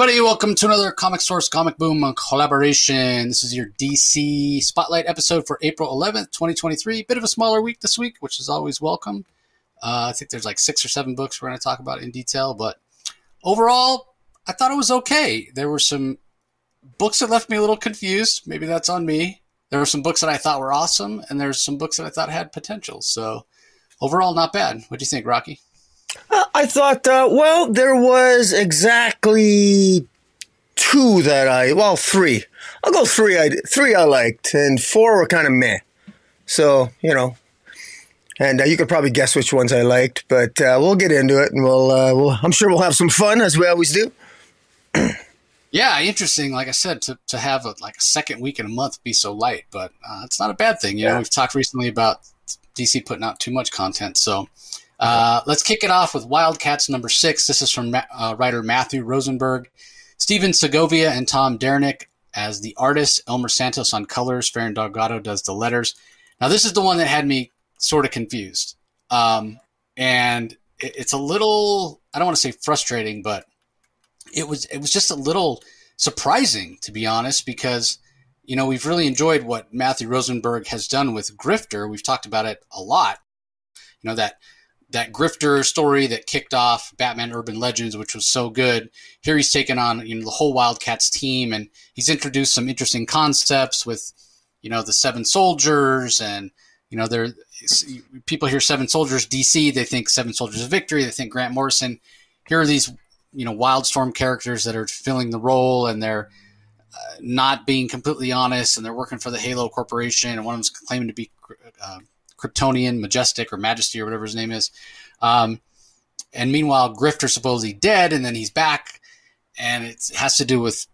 Everybody. Welcome to another Comic Source Comic Boom collaboration. This is your DC Spotlight episode for April 11th, 2023. Bit of a smaller week this week, which is always welcome. Uh, I think there's like six or seven books we're going to talk about in detail, but overall, I thought it was okay. There were some books that left me a little confused. Maybe that's on me. There were some books that I thought were awesome, and there's some books that I thought had potential. So overall, not bad. What do you think, Rocky? Uh, I thought, uh, well, there was exactly two that I, well, three. I'll go three. I three I liked, and four were kind of meh. So you know, and uh, you could probably guess which ones I liked, but uh, we'll get into it, and we'll, uh, we'll, I'm sure we'll have some fun as we always do. yeah, interesting. Like I said, to, to have a, like a second week in a month be so light, but uh, it's not a bad thing. You yeah. know, we've talked recently about DC putting out too much content, so uh, let's kick it off with Wildcats number six. This is from uh, writer Matthew Rosenberg, Stephen Segovia, and Tom Derenick as the artist. Elmer Santos on colors. Ferran Delgado does the letters. Now, this is the one that had me sort of confused. Um, and it, it's a little, I don't want to say frustrating, but it was, it was just a little surprising, to be honest, because, you know, we've really enjoyed what Matthew Rosenberg has done with Grifter. We've talked about it a lot. You know, that that grifter story that kicked off Batman Urban Legends, which was so good. Here he's taken on you know the whole Wildcats team, and he's introduced some interesting concepts with you know the Seven Soldiers, and you know there people hear Seven Soldiers DC, they think Seven Soldiers of Victory, they think Grant Morrison. Here are these you know Wildstorm characters that are filling the role, and they're uh, not being completely honest, and they're working for the Halo Corporation, and one of them's claiming to be uh, Kryptonian Majestic or Majesty or whatever his name is. Um, and meanwhile, Grifter supposedly dead, and then he's back, and it has to do with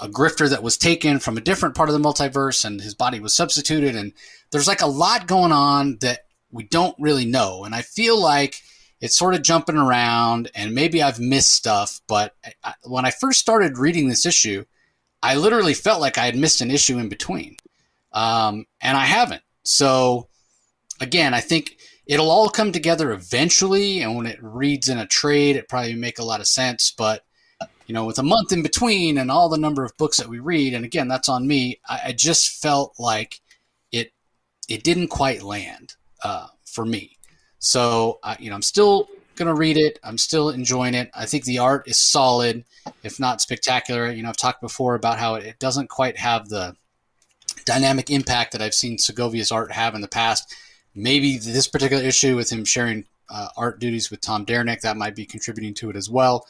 a grifter that was taken from a different part of the multiverse, and his body was substituted. And there's like a lot going on that we don't really know, and I feel like it's sort of jumping around, and maybe I've missed stuff. But I, when I first started reading this issue, I literally felt like I had missed an issue in between, um, and I haven't. So again, I think it'll all come together eventually, and when it reads in a trade, it probably make a lot of sense. But you know, with a month in between and all the number of books that we read, and again, that's on me. I, I just felt like it it didn't quite land uh, for me. So you know, I'm still gonna read it. I'm still enjoying it. I think the art is solid, if not spectacular. You know, I've talked before about how it, it doesn't quite have the dynamic impact that I've seen Segovia's art have in the past maybe this particular issue with him sharing uh, art duties with Tom Derenick that might be contributing to it as well.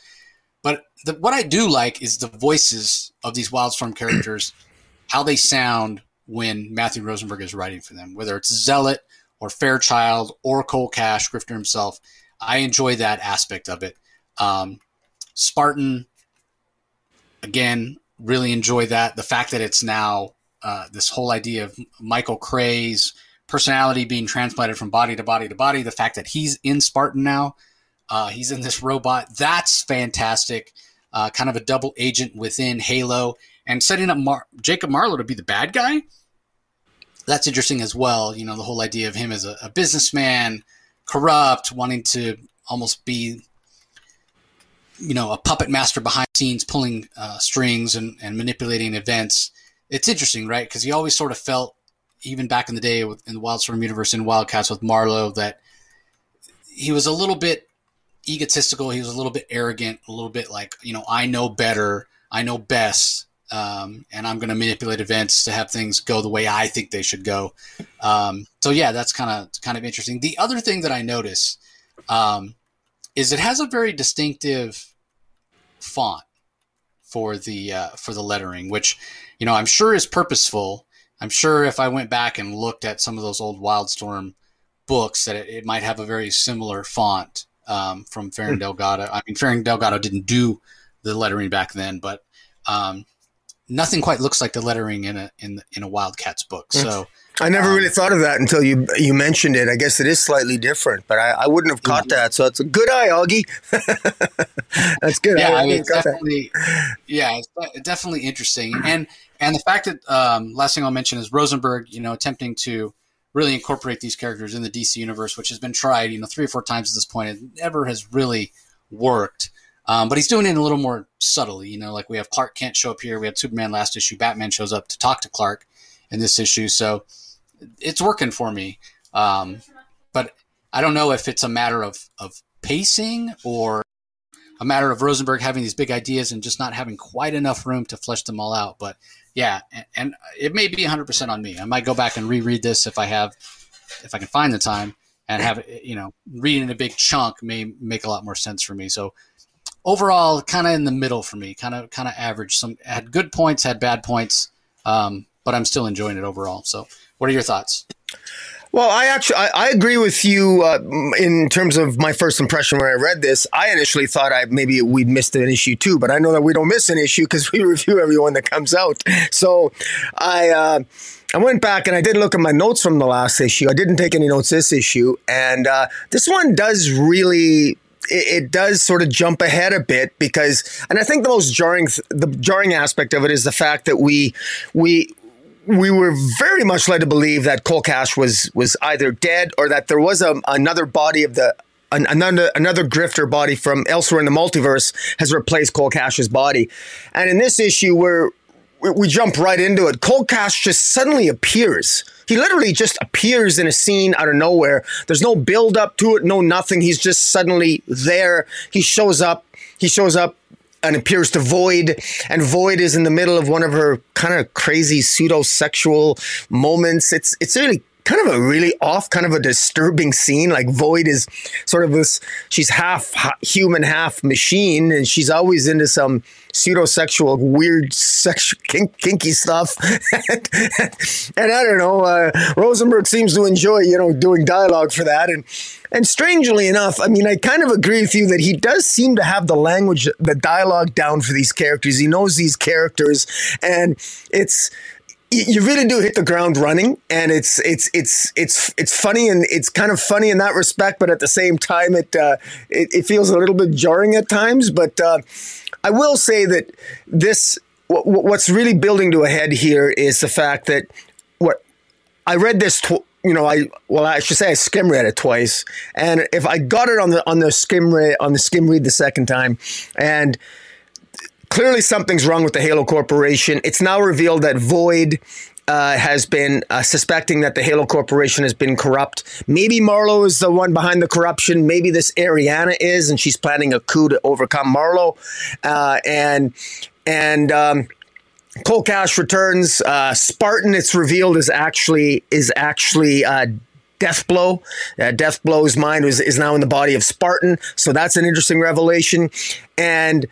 But the, what I do like is the voices of these Wildstorm characters, how they sound when Matthew Rosenberg is writing for them, whether it's Zealot or Fairchild or Cole Cash, Grifter himself. I enjoy that aspect of it. Um, Spartan, again, really enjoy that. The fact that it's now uh, this whole idea of Michael Cray's personality being transplanted from body to body to body. The fact that he's in Spartan now, uh, he's in this robot, that's fantastic. Uh, kind of a double agent within Halo, and setting up Mar- Jacob Marlowe to be the bad guy. That's interesting as well. You know, the whole idea of him as a, a businessman, corrupt, wanting to almost be, you know, a puppet master behind scenes, pulling uh, strings and, and manipulating events. It's interesting, right? Because he always sort of felt even back in the day with, in the Wildstorm universe in Wildcats with Marlowe that he was a little bit egotistical. He was a little bit arrogant, a little bit like, you know, I know better, I know best, um, and I'm going to manipulate events to have things go the way I think they should go. Um, so yeah, that's kind of kind of interesting. The other thing that I notice um, is it has a very distinctive font for the uh, for the lettering, which you know I'm sure is purposeful I'm sure if I went back and looked at some of those old Wildstorm books, that it, it might have a very similar font um, from Ferran hmm. Delgado. I mean, Ferran Delgado didn't do the lettering back then, but um, nothing quite looks like the lettering in a in in a Wildcats book. So I never um, really thought of that until you you mentioned it. I guess it is slightly different, but I, I wouldn't have caught mm-hmm. that. So it's a good eye, Augie. That's good. Yeah, I mean, it's definitely yeah, it's definitely interesting, and and the fact that um, last thing I'll mention is Rosenberg, you know, attempting to really incorporate these characters in the DC universe, which has been tried, you know, three or four times at this point. It never has really worked. Um, but he's doing it a little more subtly. You know, like we have Clark Kent show up here. We had Superman last issue. Batman shows up to talk to Clark in this issue. So it's working for me. Um, but I don't know if it's a matter of, of pacing or a matter of Rosenberg having these big ideas and just not having quite enough room to flesh them all out. But yeah, and, and it may be 100% on me. I might go back and reread this if I have, if I can find the time and have you know, reading a big chunk may make a lot more sense for me. So overall, kind of in the middle for me, kind of kind of average. Some had good points, had bad points, um, but I'm still enjoying it overall. So, what are your thoughts? Well, I actually I, I agree with you uh, in terms of my first impression when I read this. I initially thought I maybe we'd missed an issue too, but I know that we don't miss an issue because we review everyone that comes out. So I. Uh, I went back and I did look at my notes from the last issue. I didn't take any notes this issue, and uh, this one does really it, does sort of jump ahead a bit because, and I think the most jarring, the jarring aspect of it is the fact that we, we, we were very much led to believe that Cole Cash was was either dead or that there was a, another body of the another another grifter body from elsewhere in the multiverse has replaced Cole Cash's body, and in this issue we're we jump right into it. Cole Cash just suddenly appears. He literally just appears in a scene out of nowhere. There's no build up to it, no nothing. He's just suddenly there. He shows up. He shows up and appears to Void, and Void is in the middle of one of her kind of crazy pseudo sexual moments. It's it's really kind of a really off, kind of a disturbing scene. Like Void is sort of this, she's half human, half machine, and she's always into some pseudo-sexual, weird, sexual, kink, kinky stuff. and, and, I don't know, uh, Rosenberg seems to enjoy, you know, doing dialogue for that. And and strangely enough, I mean, I kind of agree with you that he does seem to have the language, the dialogue down for these characters. He knows these characters, and it's you really do hit the ground running and it's it's it's it's it's funny and it's kind of funny in that respect but at the same time it uh, it, it, feels a little bit jarring at times. But uh, I will say that this w- what's really building to a head here is the fact that what I read this tw- you know I well I should say I skim read it twice and if I got it on the on the skim read on the skim read the second time and clearly something's wrong with the Halo Corporation. It's now revealed that Void uh, has been uh, suspecting that the Halo Corporation has been corrupt. Maybe Marlowe is the one behind the corruption. Maybe this Ariana is, and she's planning a coup to overcome Marlowe. Uh, and and um, Cole Cash returns. Uh, Spartan, it's revealed, is actually is actually. Uh, Deathblow. Uh, Deathblow's mind is, is now in the body of Spartan. So that's an interesting revelation. And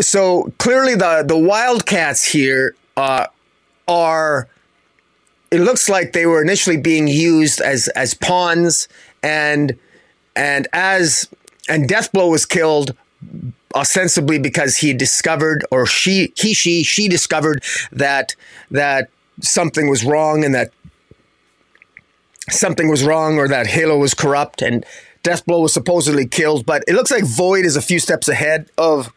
so clearly the the Wildcats here uh, are. It looks like they were initially being used as as pawns, and and as and Deathblow was killed ostensibly because he discovered or she he she she discovered that that something was wrong and that something was wrong or that Halo was corrupt and Deathblow was supposedly killed. But it looks like Void is a few steps ahead of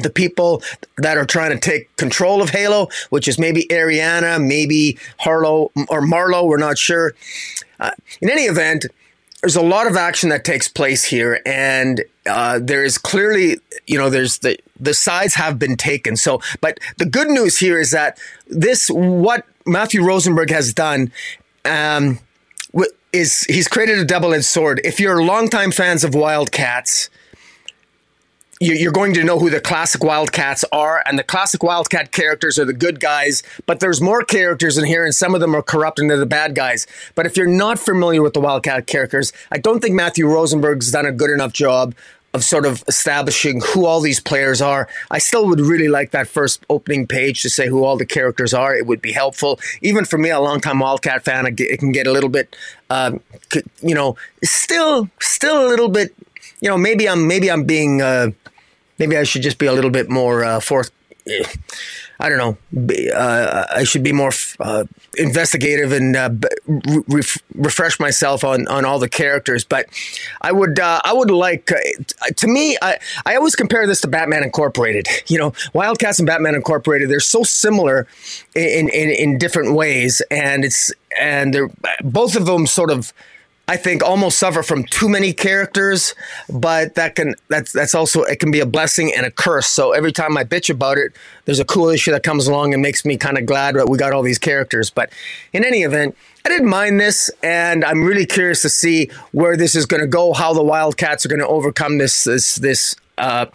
the people that are trying to take control of Halo, which is maybe Ariana, maybe Harlow or Marlowe, we're not sure. Uh, in any event, there's a lot of action that takes place here, and uh, there is clearly, you know, there's the the sides have been taken. So, but the good news here is that this what Matthew Rosenberg has done. Um, is he's created a double-edged sword. If you're longtime fans of Wildcats, you're going to know who the classic Wildcats are, and the classic Wildcat characters are the good guys. But there's more characters in here, and some of them are corrupt and they're the bad guys. But if you're not familiar with the Wildcat characters, I don't think Matthew Rosenberg's done a good enough job of sort of establishing who all these players are. I still would really like that first opening page to say who all the characters are. It would be helpful. Even for me, a longtime Wildcat fan, it can get a little bit, um, you know, still, still a little bit. You know, maybe I'm maybe I'm being uh, maybe I should just be a little bit more uh, forth. I don't know. Be, uh, I should be more uh, investigative and uh, re- refresh myself on, on all the characters. But I would uh, I would like uh, to me I, I always compare this to Batman Incorporated. You know, Wildcats and Batman Incorporated they're so similar in in, in different ways, and it's and they're both of them sort of I think almost suffer from too many characters, but that can that's that's also it can be a blessing and a curse. So every time I bitch about it, there's a cool issue that comes along and makes me kind of glad that we got all these characters. But in any event, I didn't mind this, and I'm really curious to see where this is going to go, how the Wildcats are going to overcome this this this uh,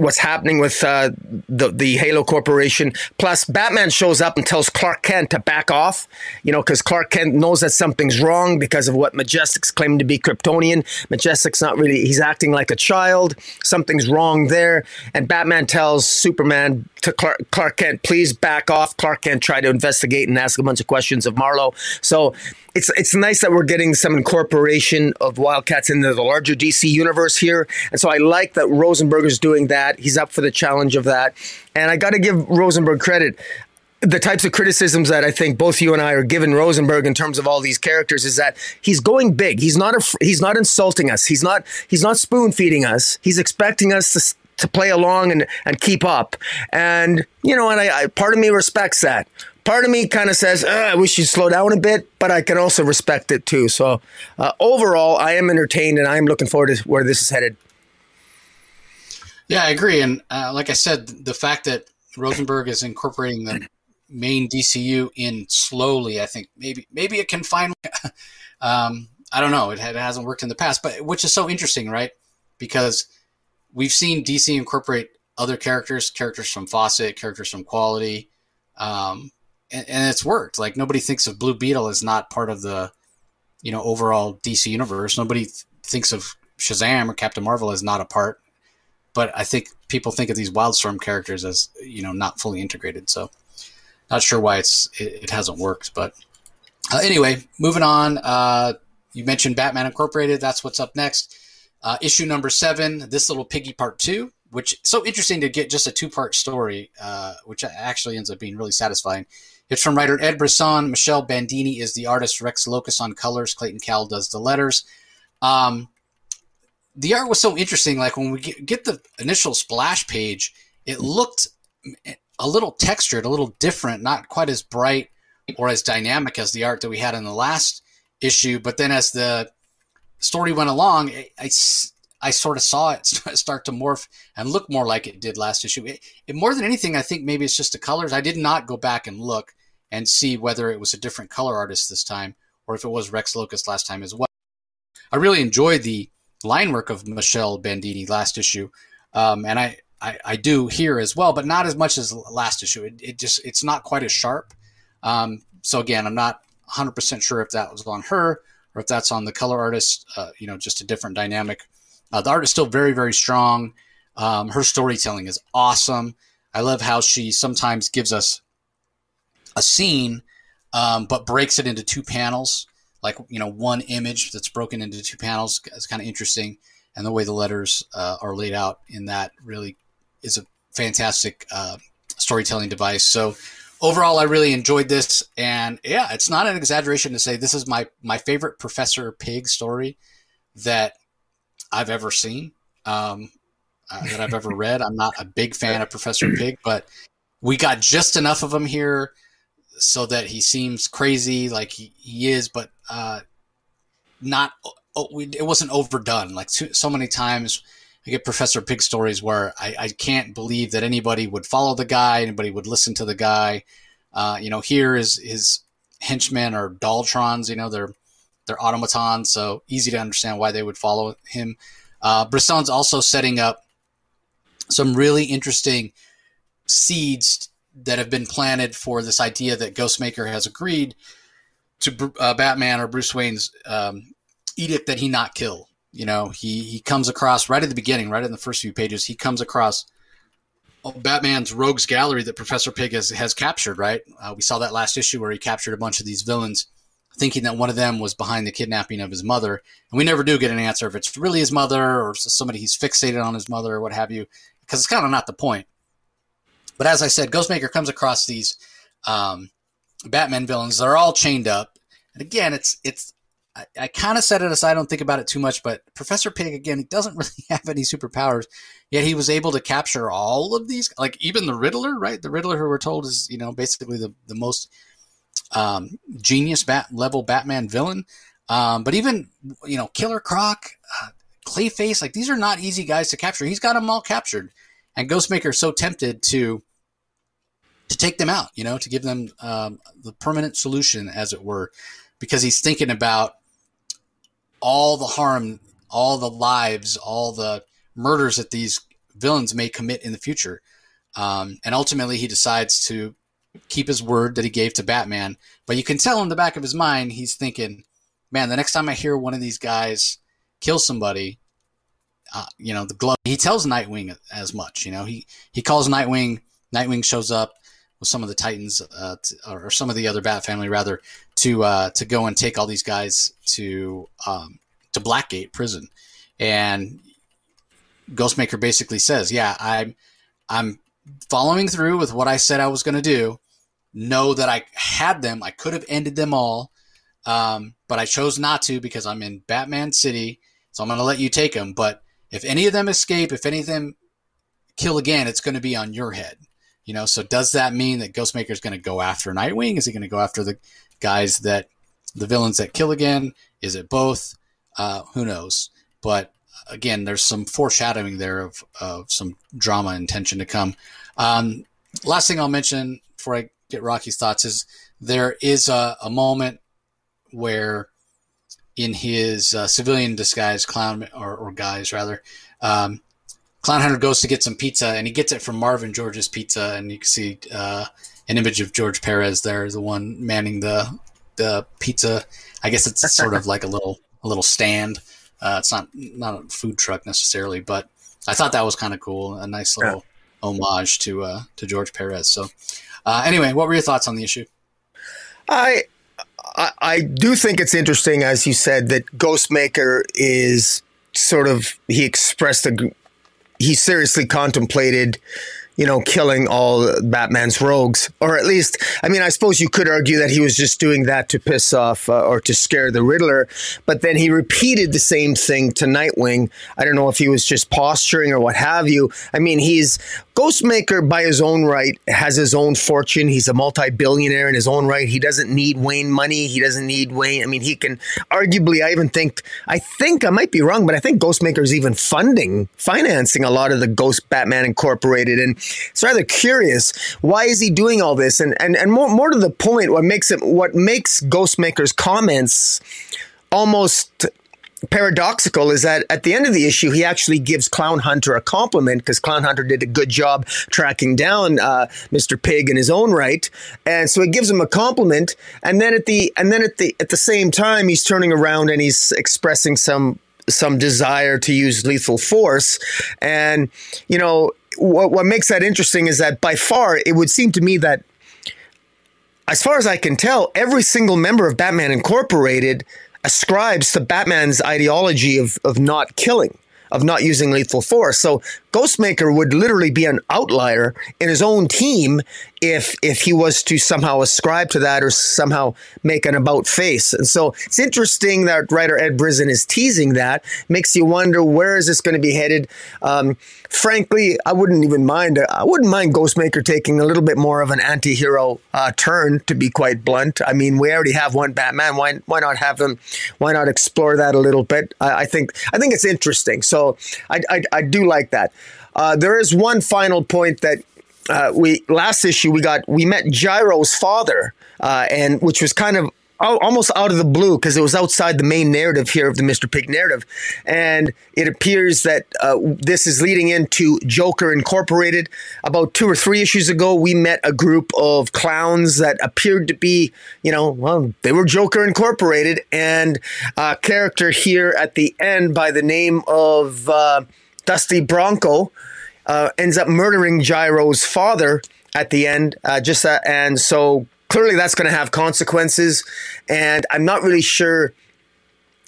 what's happening with uh, the the Halo Corporation. Plus, Batman shows up and tells Clark Kent to back off. You know, because Clark Kent knows that something's wrong because of what Majestic's claiming to be Kryptonian. Majestic's not really. He's acting like a child. Something's wrong there. And Batman tells Superman to Clark, Clark Kent, please back off. Clark Kent tried to investigate and ask a bunch of questions of Marlowe. So it's it's nice that we're getting some incorporation of Wildcats into the larger DC universe here, and so I like that Rosenberg is doing that. He's up for the challenge of that, and I got to give Rosenberg credit. The types of criticisms that I think both you and I are giving Rosenberg in terms of all these characters is that he's going big. He's not a, he's not insulting us. He's not he's not spoon feeding us. He's expecting us to to play along and, and keep up. And, you know, and I, I part of me respects that part of me kind of says, I wish you'd slow down a bit, but I can also respect it too. So uh, overall, I am entertained and I am looking forward to where this is headed. Yeah, I agree. And uh, like I said, the fact that Rosenberg is incorporating the main DCU in slowly, I think maybe maybe it can finally. um, I don't know. It, it hasn't worked in the past, but which is so interesting, right? Because we've seen DC incorporate other characters, characters from Fawcett, characters from Quality, um, and, and it's worked. Like nobody thinks of Blue Beetle as not part of the, you know, overall DC universe. Nobody th- thinks of Shazam or Captain Marvel as not a part. But I think people think of these Wildstorm characters as you know not fully integrated. So not sure why it's it, it hasn't worked. But uh, anyway, moving on. Uh, you mentioned Batman Incorporated. That's what's up next. Uh, issue number seven. This little piggy part two which so interesting to get just a two part story, uh, which actually ends up being really satisfying. It's from writer Ed Brisson. Michele Bandini is the artist. Rex Lokus on colors. Clayton Cowles does the letters. Um, the art was so interesting. Like when we get, get the initial splash page, it looked a little textured, a little different, not quite as bright or as dynamic as the art that we had in the last issue. But then as the story went along, I, I, I sort of saw it start to morph and look more like it did last issue. It, it, more than anything, I think maybe it's just the colors. I did not go back and look and see whether it was a different color artist this time or if it was Rex Lokus last time as well. I really enjoyed the line work of Michele Bandini last issue, um, and I, I, I, do here as well, but not as much as last issue. It, it just it's not quite as sharp. Um, so again, I'm not 100% sure if that was on her or if that's on the color artist. Uh, you know, just a different dynamic. Uh, the art is still very very strong. Um, her storytelling is awesome. I love how she sometimes gives us a scene, um, but breaks it into two panels, like you know one image that's broken into two panels. It's kind of interesting, and the way the letters uh, are laid out in that really is a fantastic uh, storytelling device. So overall, I really enjoyed this, and yeah, it's not an exaggeration to say this is my my favorite Professor Pyg story that I've ever seen. Um, uh, that I've ever read. I'm not a big fan of Professor Pyg, but we got just enough of him here so that he seems crazy like he, he is, but uh, not. Oh, we, it wasn't overdone. Like so many times, I get Professor Pyg stories where I, I, can't believe that anybody would follow the guy, anybody would listen to the guy. Uh, you know, here is his henchmen are Dollotrons. You know, they're they're automatons, so easy to understand why they would follow him. Uh, Brisson's also setting up some really interesting seeds that have been planted for this idea that Ghostmaker has agreed to uh, Batman or Bruce Wayne's um, edict that he not kill. You know, he he comes across right at the beginning, right in the first few pages, he comes across Batman's rogues gallery that Professor Pyg has has captured. Right, uh, we saw that last issue where he captured a bunch of these villains, thinking that one of them was behind the kidnapping of his mother, and we never do get an answer if it's really his mother or somebody he's fixated on his mother or what have you, because it's kind of not the point. But as I said, Ghostmaker comes across these um, Batman villains. They're all chained up, and again, it's it's. I, I kind of set it aside. I don't think about it too much, but Professor Pyg again, he doesn't really have any superpowers. Yet he was able to capture all of these, like even the Riddler, right? The Riddler, who we're told is you know basically the the most um, genius bat level Batman villain. Um, but even you know, Killer Croc, uh, Clayface, like these are not easy guys to capture. He's got them all captured, and Ghostmaker is so tempted to to take them out, you know, to give them um, the permanent solution, as it were, because he's thinking about all the harm, all the lives, all the murders that these villains may commit in the future. Um, and ultimately, he decides to keep his word that he gave to Batman. But you can tell in the back of his mind, he's thinking, man, the next time I hear one of these guys kill somebody, uh, you know, the glove. He tells Nightwing as much. You know, he he calls Nightwing. Nightwing shows up with some of the Titans, uh, to, or some of the other Bat family rather, to uh, to go and take all these guys to um, to Blackgate prison, and Ghostmaker basically says, "Yeah, I'm I'm following through with what I said I was going to do. Know that I had them. I could have ended them all, um, but I chose not to because I'm in Batman City. So I'm going to let you take them. But if any of them escape, if any of them kill again, it's going to be on your head. You know, so does that mean that Ghostmaker is going to go after Nightwing? Is he going to go after the guys that the villains that kill again? Is it both? Uh, who knows? But again, there's some foreshadowing there of, of some drama and tension to come. Um, last thing I'll mention before I get Rocky's thoughts is there is a, a moment where in his uh, civilian disguise, clown or, or guys rather, um, Clown Hunter goes to get some pizza and he gets it from Marvin George's Pizza, and you can see uh, an image of George Perez there, the one manning the the pizza. I guess it's sort of like a little a little stand. Uh, it's not not a food truck necessarily, but I thought that was kind of cool, a nice little yeah. homage to uh, to George Perez. So, uh, anyway, what were your thoughts on the issue? I, I I do think it's interesting, as you said, that Ghostmaker is sort of he expressed a he seriously contemplated you know, killing all Batman's rogues, or at least, I mean, I suppose you could argue that he was just doing that to piss off uh, or to scare the Riddler, but then he repeated the same thing to Nightwing. I don't know if he was just posturing or what have you. I mean, he's Ghostmaker, by his own right, has his own fortune. He's a multi billionaire in his own right. He doesn't need Wayne money. He doesn't need Wayne. I mean, he can arguably, I even think, I think I might be wrong, but I think Ghostmaker is even funding, financing a lot of the Ghost Batman Incorporated. And it's rather curious. Why is he doing all this? And, and, and more, more to the point, what makes it, what makes Ghostmaker's comments almost paradoxical is that at the end of the issue, he actually gives Clown Hunter a compliment because Clown Hunter did a good job tracking down uh, Mr. Pig in his own right, and so he gives him a compliment. And then at the and then at the at the same time, he's turning around and he's expressing some some desire to use lethal force. And you know what what makes that interesting is that by far it would seem to me that. As far as I can tell, every single member of Batman Incorporated ascribes to Batman's ideology of, of not killing, of not using lethal force. So Ghostmaker would literally be an outlier in his own team if if he was to somehow ascribe to that or somehow make an about face. And so it's interesting that writer Ed Brisson is teasing that. Makes you wonder where is this going to be headed. Um, frankly, I wouldn't even mind. I wouldn't mind Ghostmaker taking a little bit more of an anti-hero uh, turn. To be quite blunt, I mean, we already have one Batman. Why why not have him? Why not explore that a little bit? I, I think I think it's interesting. So I I, I do like that. Uh, there is one final point that uh, we last issue we got we met Gyro's father, uh, and which was kind of almost out of the blue because it was outside the main narrative here of the Mr. Pig narrative. And it appears that uh, this is leading into Joker Incorporated. About two or three issues ago, we met a group of clowns that appeared to be, you know, well, they were Joker Incorporated. And a character here at the end by the name of uh, Dusty Bronco uh, ends up murdering Gyro's father at the end. Uh, just uh, and so clearly that's going to have consequences, and I'm not really sure.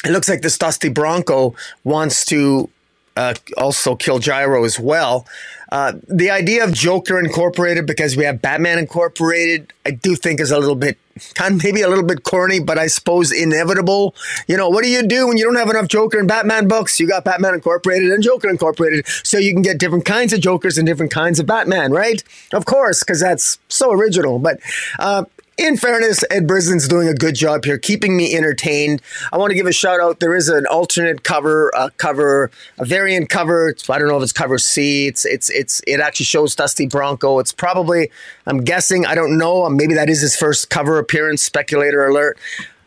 It looks like this Dusty Bronco wants to uh, also kill Gyro as well. Uh, the idea of Joker Incorporated, because we have Batman Incorporated, I do think is a little bit, kind maybe a little bit corny, but I suppose inevitable. You know, what do you do when you don't have enough Joker and Batman books? You got Batman Incorporated and Joker Incorporated, so you can get different kinds of Jokers and different kinds of Batman, right? Of course, because that's so original. But uh, in fairness, Ed Brisson's doing a good job here, keeping me entertained. I want to give a shout out. There is an alternate cover, a cover, a variant cover. I don't know if it's cover C. It's it's it's it actually shows Dusty Bronco. It's probably, I'm guessing, I don't know. Um, maybe that is his first cover appearance. Speculator alert.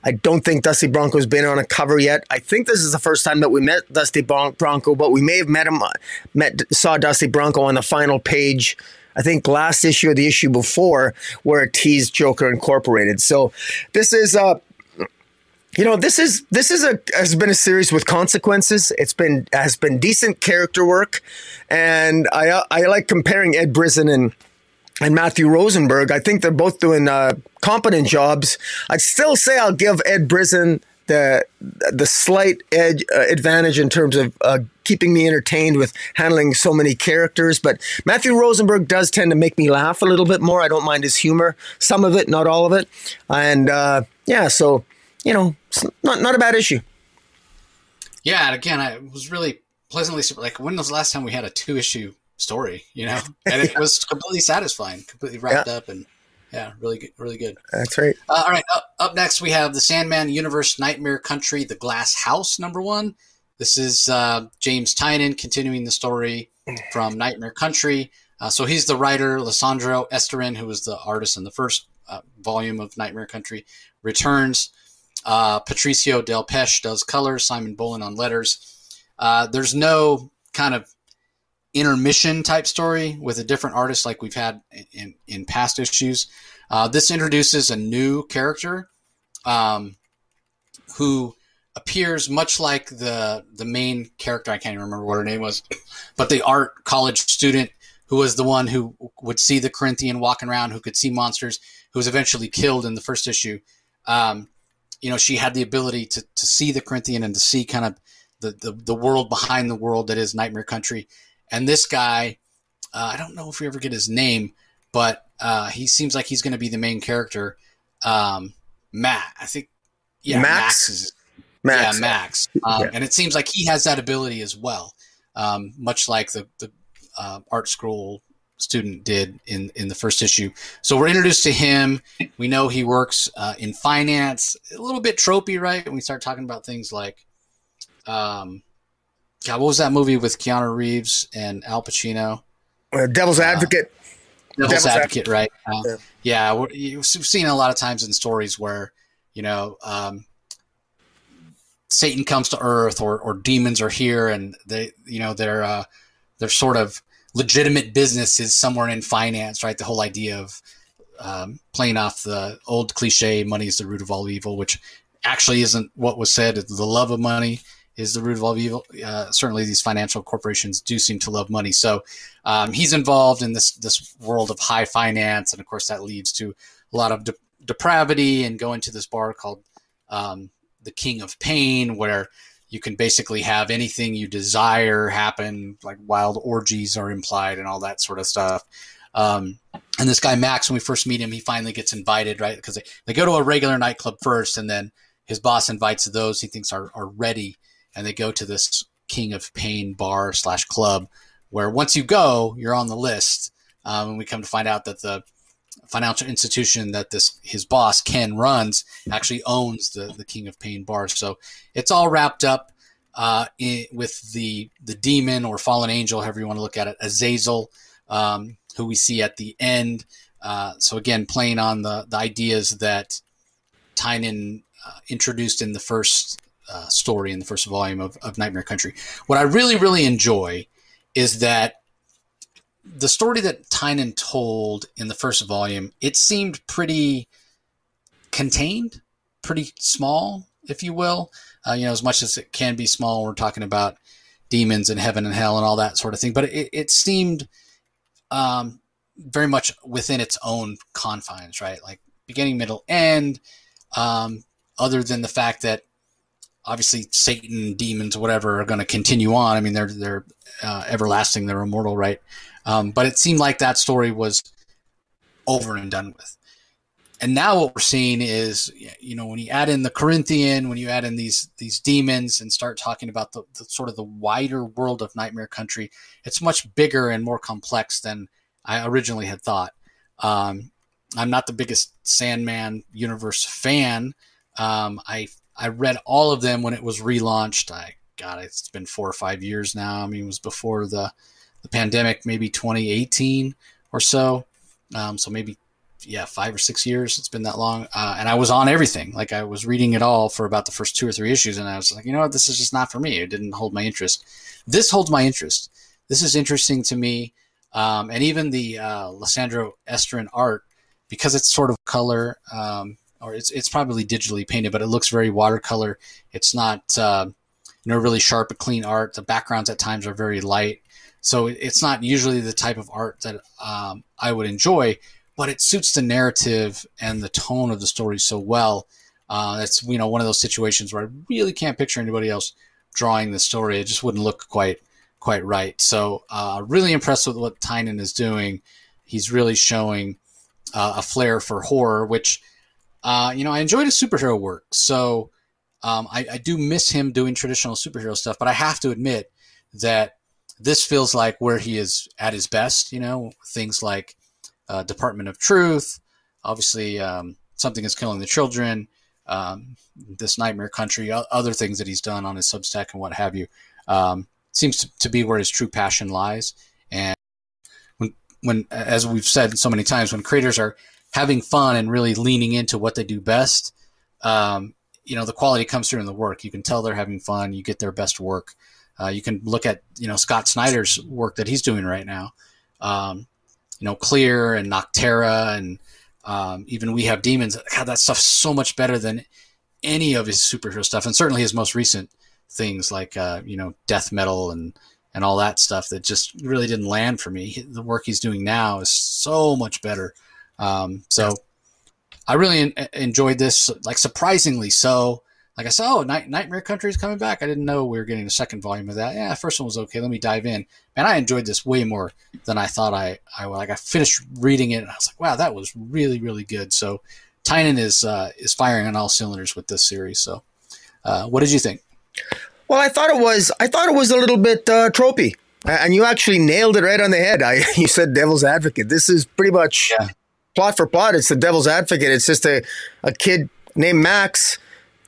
I don't think Dusty Bronco's been on a cover yet. I think this is the first time that we met Dusty Bronco, but we may have met him, uh, met saw Dusty Bronco on the final page I think last issue or the issue before where it teased Joker Incorporated. So this is uh you know this is this is a has been a series with consequences it's been has been decent character work and i i like comparing ed brisson and and Matthew Rosenberg. I think they're both doing uh, competent jobs. I'd still say I'll give Ed Brisson the the slight edge uh, advantage in terms of uh, keeping me entertained with handling so many characters. But Matthew Rosenberg does tend to make me laugh a little bit more. I don't mind his humor, some of it, not all of it, and uh, yeah. So you know, not not a bad issue. Yeah, and again, I was really pleasantly like when was the last time we had a two issue story? You know, and it was completely satisfying, completely wrapped yeah. up and yeah, really good, really good. That's right. Uh, all right, up, up, next we have the Sandman Universe Nightmare Country, The Glass House, number one. This is uh, James Tynion continuing the story from Nightmare Country. Uh, so he's the writer. Lisandro Estherren, who was the artist in the first uh, volume of Nightmare Country, returns. Uh, Patricio Delpeche does colors. Simon Bowland on letters. Uh, there's no kind of intermission type story with a different artist like we've had in, in past issues. Uh, this introduces a new character um, who appears much like the the main character. I can't even remember what her name was, but the art college student who was the one who would see the Corinthian walking around, who could see monsters, who was eventually killed in the first issue. Um, you know, she had the ability to, to see the Corinthian and to see kind of the, the, the world behind the world that is Nightmare Country. And this guy, uh, I don't know if we ever get his name, but uh, he seems like he's going to be the main character. Um, Matt, I think, yeah, Max, Max is, Max. yeah, Max, um, yeah. and it seems like he has that ability as well, um, much like the the uh, art school student did in in the first issue. So we're introduced to him. We know he works uh, in finance. A little bit tropey, right? When we start talking about things like, um, God, what was that movie with Keanu Reeves and Al Pacino? Uh, Devil's uh, Advocate. Devil's, Devil's Advocate, Advocate, right? Uh, yeah, yeah we've seen a lot of times in stories where you know um, Satan comes to Earth or or demons are here, and they you know they're uh, they're sort of legitimate businesses somewhere in finance, right? The whole idea of um, playing off the old cliche, money is the root of all evil, which actually isn't what was said. The love of money is the root of all evil. Uh, certainly, these financial corporations do seem to love money. So um, he's involved in this this world of high finance, and of course, that leads to a lot of de- depravity. And going to this bar called um, the King of Pain, where you can basically have anything you desire happen, like wild orgies are implied and all that sort of stuff. Um, and this guy Max, when we first meet him, he finally gets invited, right? Because they, they go to a regular nightclub first, and then his boss invites those he thinks are, are ready and they go to this King of Pain bar slash club, where once you go, you're on the list. Um, and we come to find out that the financial institution that this his boss Ken runs actually owns the the King of Pain bar. So it's all wrapped up uh, in, with the the demon or fallen angel, however you want to look at it, Azazel, um, who we see at the end. Uh, so again, playing on the the ideas that Tynion uh, introduced in the first uh, story in the first volume of, of Nightmare Country. What I really, really enjoy is that the story that Tynion told in the first volume, it seemed pretty contained, pretty small, if you will. Uh, you know, as much as it can be small, we're talking about demons and heaven and hell and all that sort of thing. But it, it seemed um, very much within its own confines, right? Like beginning, middle, end. Um, other than the fact that obviously Satan, demons, whatever, are going to continue on. I mean, they're they're uh, everlasting, they're immortal, right? Um, but it seemed like that story was over and done with. And now what we're seeing is, you know, when you add in the Corinthian, when you add in these these demons, and start talking about the, the sort of the wider world of Nightmare Country, it's much bigger and more complex than I originally had thought. Um, I'm not the biggest Sandman universe fan. Um, I I read all of them when it was relaunched. I God, it's been four or five years now. I mean, it was before the the pandemic, maybe 2018 or so. Um, so maybe yeah, five or six years. It's been that long, uh, and I was on everything. Like I was reading it all for about the first two or three issues, and I was like, you know what, this is just not for me. It didn't hold my interest. This holds my interest. This is interesting to me, um, and even the uh, Lisandro Estherren art because it's sort of color, um, or it's it's probably digitally painted, but it looks very watercolor. It's not uh, you know really sharp, clean art. The backgrounds at times are very light, so it's not usually the type of art that um, I would enjoy but it suits the narrative and the tone of the story so well. Uh, that's you know one of those situations where I really can't picture anybody else drawing the story. It just wouldn't look quite quite right. So uh, really impressed with what Tynion is doing. He's really showing uh, a flair for horror, which uh, you know I enjoyed his superhero work. So um, I, I do miss him doing traditional superhero stuff, but I have to admit that this feels like where he is at his best. You know, things like uh, Department of Truth. Obviously, um, something is killing the children. Um, this Nightmare Country, other things that he's done on his Substack and what have you, um, seems to, to, be where his true passion lies. And when, when, as we've said so many times, when creators are having fun and really leaning into what they do best, um, you know, the quality comes through in the work. You can tell they're having fun. You get their best work. Uh, you can look at, you know, Scott Snyder's work that he's doing right now. Um, you know, Clear and Nocterra and um, even We Have Demons. God, that stuff's so much better than any of his superhero stuff, and certainly his most recent things like uh, you know death metal and and all that stuff that just really didn't land for me. The work he's doing now is so much better. Um, so I really en- enjoyed this, like surprisingly so like I said, oh, Night- Nightmare Country is coming back. I didn't know we were getting a second volume of that. Yeah, first one was okay. Let me dive in. Man, I enjoyed this way more than I thought I, I would. Like I finished reading it and I was like, wow, that was really, really good. So Tynion is uh, is firing on all cylinders with this series. So uh, what did you think? Well, I thought it was I thought it was a little bit uh, tropey, and you actually nailed it right on the head. I you said Devil's Advocate. This is pretty much yeah. Plot for plot. It's the Devil's Advocate. It's just a a kid named Max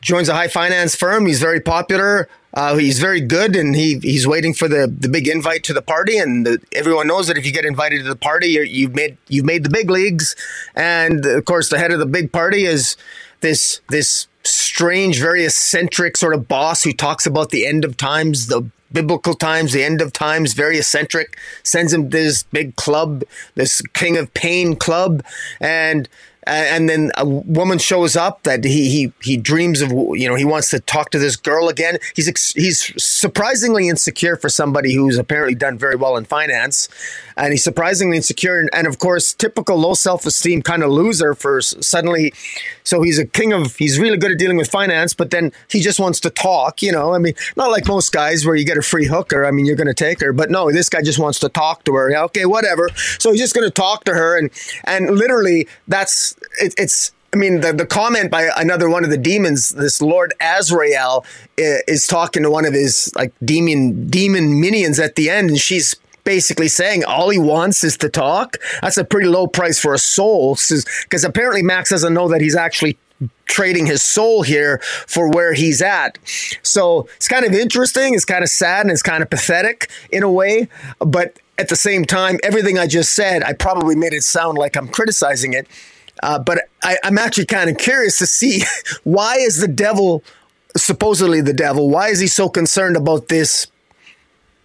joins a high finance firm. He's very popular. Uh, he's very good, and he he's waiting for the, the big invite to the party. And the, everyone knows that if you get invited to the party, you've made you've made the big leagues. And of course, the head of the big party is this this strange, very eccentric sort of boss who talks about the end of times, the biblical times, the end of times, very eccentric. Sends him this big club, this King of Pain club, and and then a woman shows up that he he he dreams of you know he wants to talk to this girl again he's he's surprisingly insecure for somebody who's apparently done very well in finance and he's surprisingly insecure and, and of course typical low self-esteem kind of loser for suddenly so he's a king of he's really good at dealing with finance but then he just wants to talk you know? I mean not like most guys where you get a free hooker i mean you're going to take her but no this guy just wants to talk to her. Okay whatever. So he's just going to talk to her and and literally that's it, it's I mean, the, the comment by another one of the demons, this Lord Azrael, is talking to one of his like demon demon minions at the end, and she's basically saying all he wants is to talk. That's a pretty low price for a soul, because apparently Max doesn't know that he's actually trading his soul here for where he's at. So it's kind of interesting. It's kind of sad and it's kind of pathetic in a way, but at the same time, everything I just said, I probably made it sound like I'm criticizing it uh, but I, I'm actually kind of curious to see why is the devil supposedly the devil? Why is he so concerned about this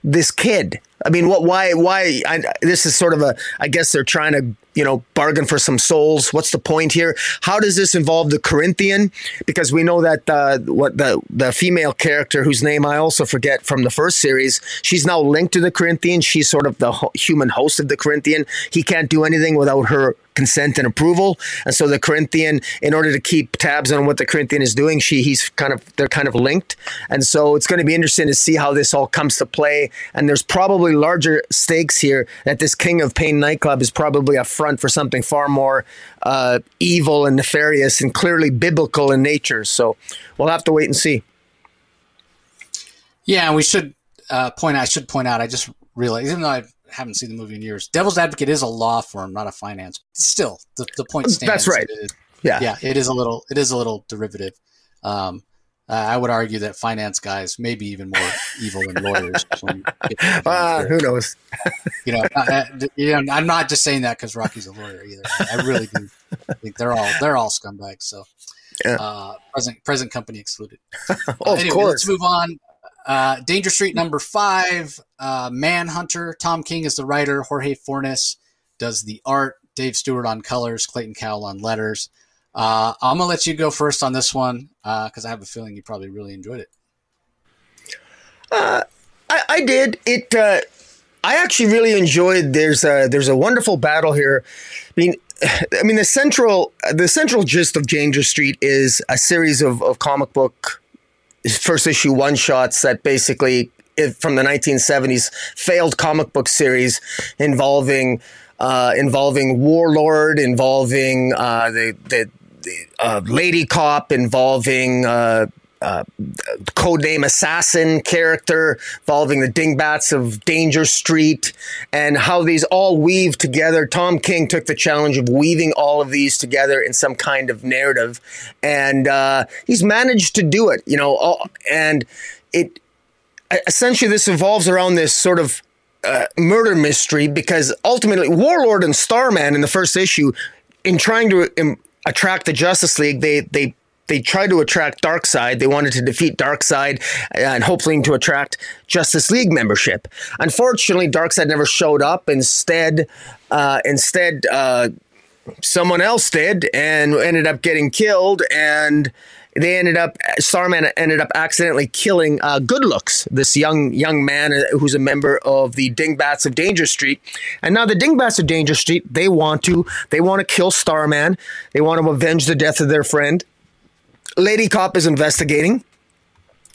this kid? I mean, what? Why? Why? I, this is sort of a. I guess they're trying to you know, bargain for some souls. What's the point here? How does this involve the Corinthian? Because we know that uh, what the the female character whose name I also forget from the first series, she's now linked to the Corinthian. She's sort of the ho- human host of the Corinthian. He can't do anything without her consent and approval. And so the Corinthian, in order to keep tabs on what the Corinthian is doing, she he's kind of they're kind of linked. And so it's going to be interesting to see how this all comes to play. And there's probably larger stakes here that this King of Pain nightclub is probably a front for something far more uh, evil and nefarious and clearly biblical in nature. So we'll have to wait and see. Yeah, we should uh, point. I should point out. I just realized, even though I haven't seen the movie in years. Devil's Advocate is a law firm, not a finance. Still, the, the point stands. That's right. yeah, yeah, it is a little it is a little derivative. Um, uh, I would argue that finance guys may be even more evil than lawyers. uh, who knows? you know, I, you know, I'm not just saying that because Rocky's a lawyer either. I really do think they're all they're all scumbags. So, yeah. uh, present present company excluded. oh, uh, anyway, of course. Let's move on. Uh, Danger Street number five, uh, Manhunter. Tom King is the writer. Jorge Fornes does the art. Dave Stewart on colors. Clayton Cowles on letters. Uh, I'm gonna let you go first on this one because uh, I have a feeling you probably really enjoyed it. Uh, I, I, did it. I actually really enjoyed. There's a there's a wonderful battle here. I mean, I mean the central the central gist of Danger Street is a series of, of comic book first issue one shots that basically from the 1970s failed comic book series involving uh, involving Warlord, involving uh, the, the uh, lady cop involving uh, codename assassin character involving the dingbats of Danger Street and how these all weave together. Tom King took the challenge of weaving all of these together in some kind of narrative, and uh, he's managed to do it. You know, all, and it essentially this evolves around this sort of. Uh, murder mystery because ultimately Warlord and Starman in the first issue in trying to attract the Justice League, they they they tried to attract Darkseid. They wanted to defeat Darkseid and hopefully to attract Justice League membership. Unfortunately, Darkseid never showed up. Instead, uh, instead, uh, someone else did and ended up getting killed. And they ended up Starman ended up accidentally killing uh, Good Looks, this young young man uh, who's a member of the Dingbats of Danger Street. And now the Dingbats of Danger Street they want to they want to kill Starman. They want to avenge the death of their friend. Lady Cop is investigating.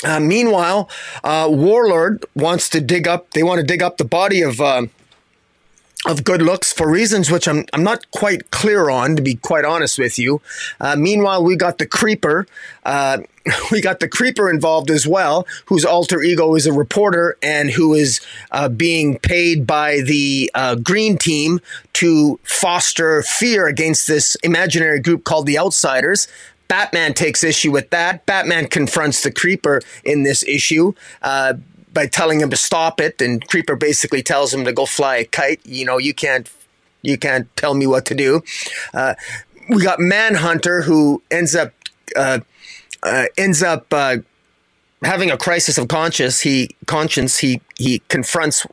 Uh, meanwhile, uh, Warlord wants to dig up. They want to dig up the body of uh, of good looks for reasons which I'm, I'm not quite clear on, to be quite honest with you. Uh, meanwhile, we got the Creeper. Uh, we got the Creeper involved as well, whose alter ego is a reporter and who is uh, being paid by the Green Team to foster fear against this imaginary group called the Outsiders. Batman takes issue with that. Batman confronts the Creeper in this issue. Uh, by telling him to stop it, and Creeper basically tells him to go fly a kite. You know, you can't you can't tell me what to do. Uh, we got Manhunter who ends up uh, uh, ends up uh, having a crisis of conscience. He conscience. He he confronts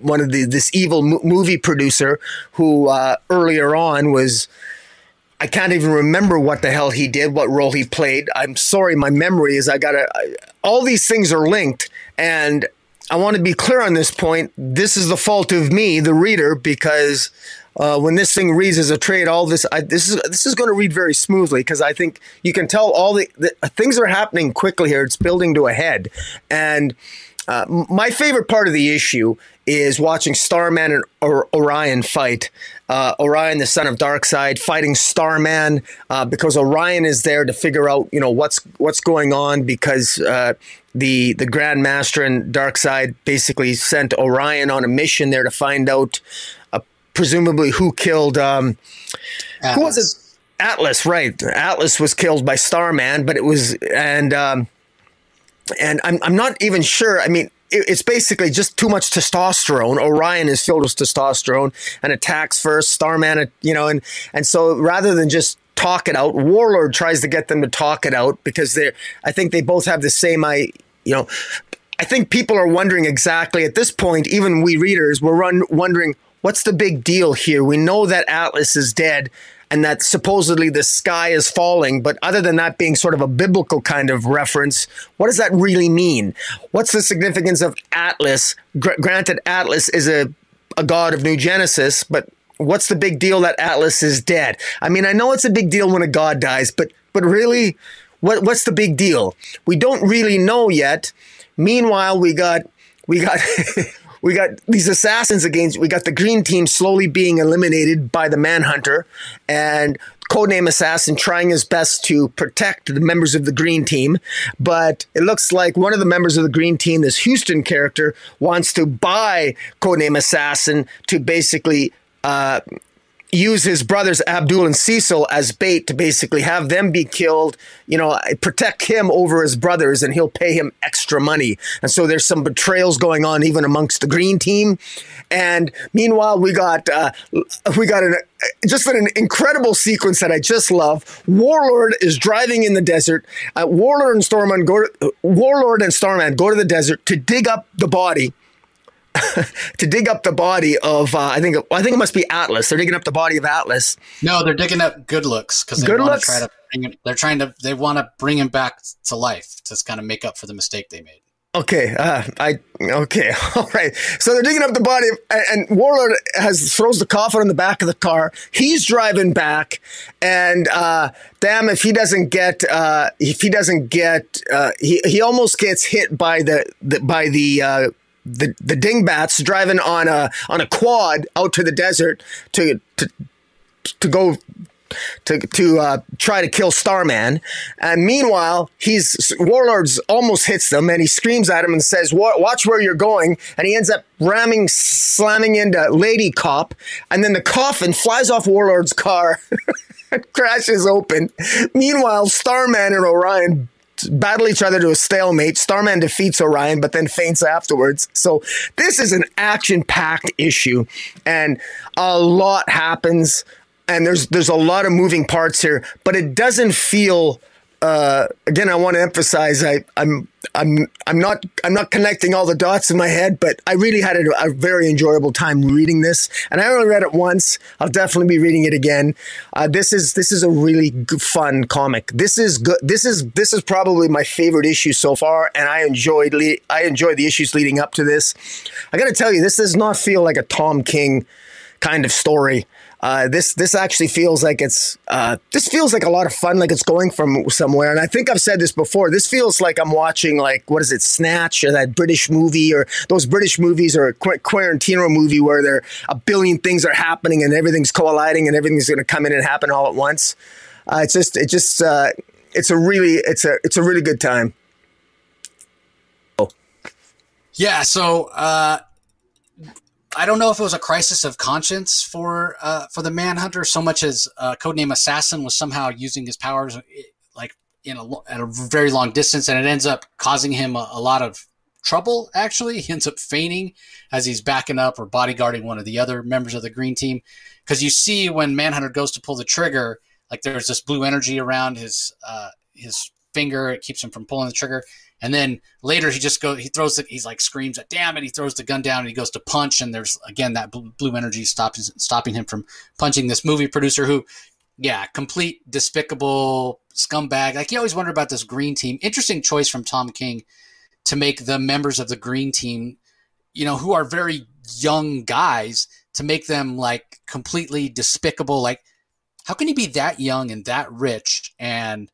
one of the this evil movie producer who uh, earlier on was. I can't even remember what the hell he did, what role he played. I'm sorry, my memory is I gotta. all these things are linked, and I want to be clear on this point. This is the fault of me, the reader, because uh, when this thing reads as a trade, all this I, this is this is going to read very smoothly because I think you can tell all the, the, things are happening quickly here. It's building to a head, and uh, my favorite part of the issue is watching Starman and Orion fight. Uh, Orion, the son of Darkseid, fighting Starman uh, because Orion is there to figure out, you know, what's what's going on because uh, the the Grand Master and Darkseid basically sent Orion on a mission there to find out, uh, presumably who killed um, who was it? Atlas, right? Atlas was killed by Starman, but it was and um, and I'm I'm not even sure. I mean, it's basically just too much testosterone. Orion is filled with testosterone and attacks first. Starman, uh, you know, and and so rather than just talk it out, Warlord tries to get them to talk it out because they're. I think they both have the same, I, you know, I think people are wondering exactly at this point. Even we readers, we're run, wondering what's the big deal here. We know that Atlas is dead and that supposedly the sky is falling. But other than that being sort of a biblical kind of reference, what does that really mean? What's the significance of Atlas? Gr- granted, Atlas is a, a god of New Genesis, but what's the big deal that Atlas is dead? I mean, I know it's a big deal when a god dies, but but really, what what's the big deal? We don't really know yet. Meanwhile, we got we got we got these assassins against. We got the green team slowly being eliminated by the Manhunter, and codename assassin trying his best to protect the members of the green team but it looks like one of the members of the green team this houston character wants to buy codename assassin to basically uh, use his brothers Abdul and Cecil as bait to basically have them be killed, you know, protect him over his brothers and he'll pay him extra money. And so there's some betrayals going on even amongst the green team. And meanwhile, we got uh, we got an just an incredible sequence that I just love. Warlord is driving in the desert. Uh, Warlord and Starman go to, Warlord and Starman go to the desert to dig up the body to dig up the body of uh, I think I think it must be Atlas. They're digging up the body of Atlas. No, they're digging up Good Looks because they want to try to bring him. They're trying to they want to bring him back to life to kind of make up for the mistake they made. Okay, uh, I okay, all right. So they're digging up the body, and, and Warlord has throws the coffin in the back of the car. He's driving back, and uh, damn if he doesn't get uh, if he doesn't get uh, he he almost gets hit by the, the by the uh, the the dingbats driving on a on a quad out to the desert to to to go to to uh, try to kill Starman. And meanwhile, he's Warlords almost hits them, and he screams at him and says, "Watch where you're going!" And he ends up ramming, slamming into Lady Cop, and then the coffin flies off Warlord's car. crashes open. Meanwhile, Starman and Orion battle each other to a stalemate. Starman defeats Orion, but then faints afterwards. So this is an action packed issue, and a lot happens, and there's there's a lot of moving parts here, but it doesn't feel uh, again, I want to emphasize I, I'm I'm I'm not I'm not connecting all the dots in my head, but I really had a, a, very enjoyable time reading this, and I only read it once. I'll definitely be reading it again. Uh, this is this is a really good, fun comic. This is good. This is this is probably my favorite issue so far, and I enjoyed le- I enjoyed the issues leading up to this. I got to tell you, this does not feel like a Tom King kind of story. Uh, this this actually feels like it's uh, this feels like a lot of fun, like it's going from somewhere. And I think I've said this before. This feels like I'm watching like what is it, Snatch, or that British movie, or those British movies, or a Qu- Tarantino movie where there a billion things are happening and everything's colliding and everything's going to come in and happen all at once. Uh, it's just it just uh, it's a really it's a it's a really good time. Yeah, so uh, I don't know if it was a crisis of conscience for uh, for the Manhunter so much as uh, codename Assassin was somehow using his powers eh, like in a at a very long distance, and it ends up causing him a, a lot of trouble. Actually, he ends up fainting as he's backing up or bodyguarding one of the other members of the Green Team. Because you see when Manhunter goes to pull the trigger, like there's this blue energy around his uh, his finger. It keeps him from pulling the trigger. And then later he just goes, he throws the, he's like screams at damn it. He throws the gun down and he goes to punch. And there's again that blue energy stopping, stopping him from punching this movie producer who, yeah, complete despicable scumbag. Like you always wonder about this green team. Interesting choice from Tom King to make the members of the green team, you know, who are very young guys to make them like completely despicable. Like, how can you be that young and that rich and,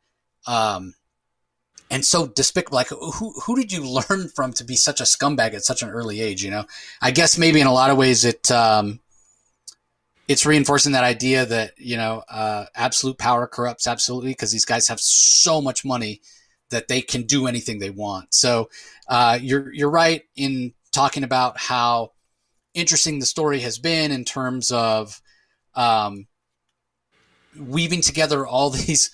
um, and so despicable. Like, who who did you learn from to be such a scumbag at such an early age? You know, I guess maybe in a lot of ways it um, it's reinforcing that idea that you know uh, absolute power corrupts absolutely because these guys have so much money that they can do anything they want. So uh, you're you're right in talking about how interesting the story has been in terms of um, weaving together all these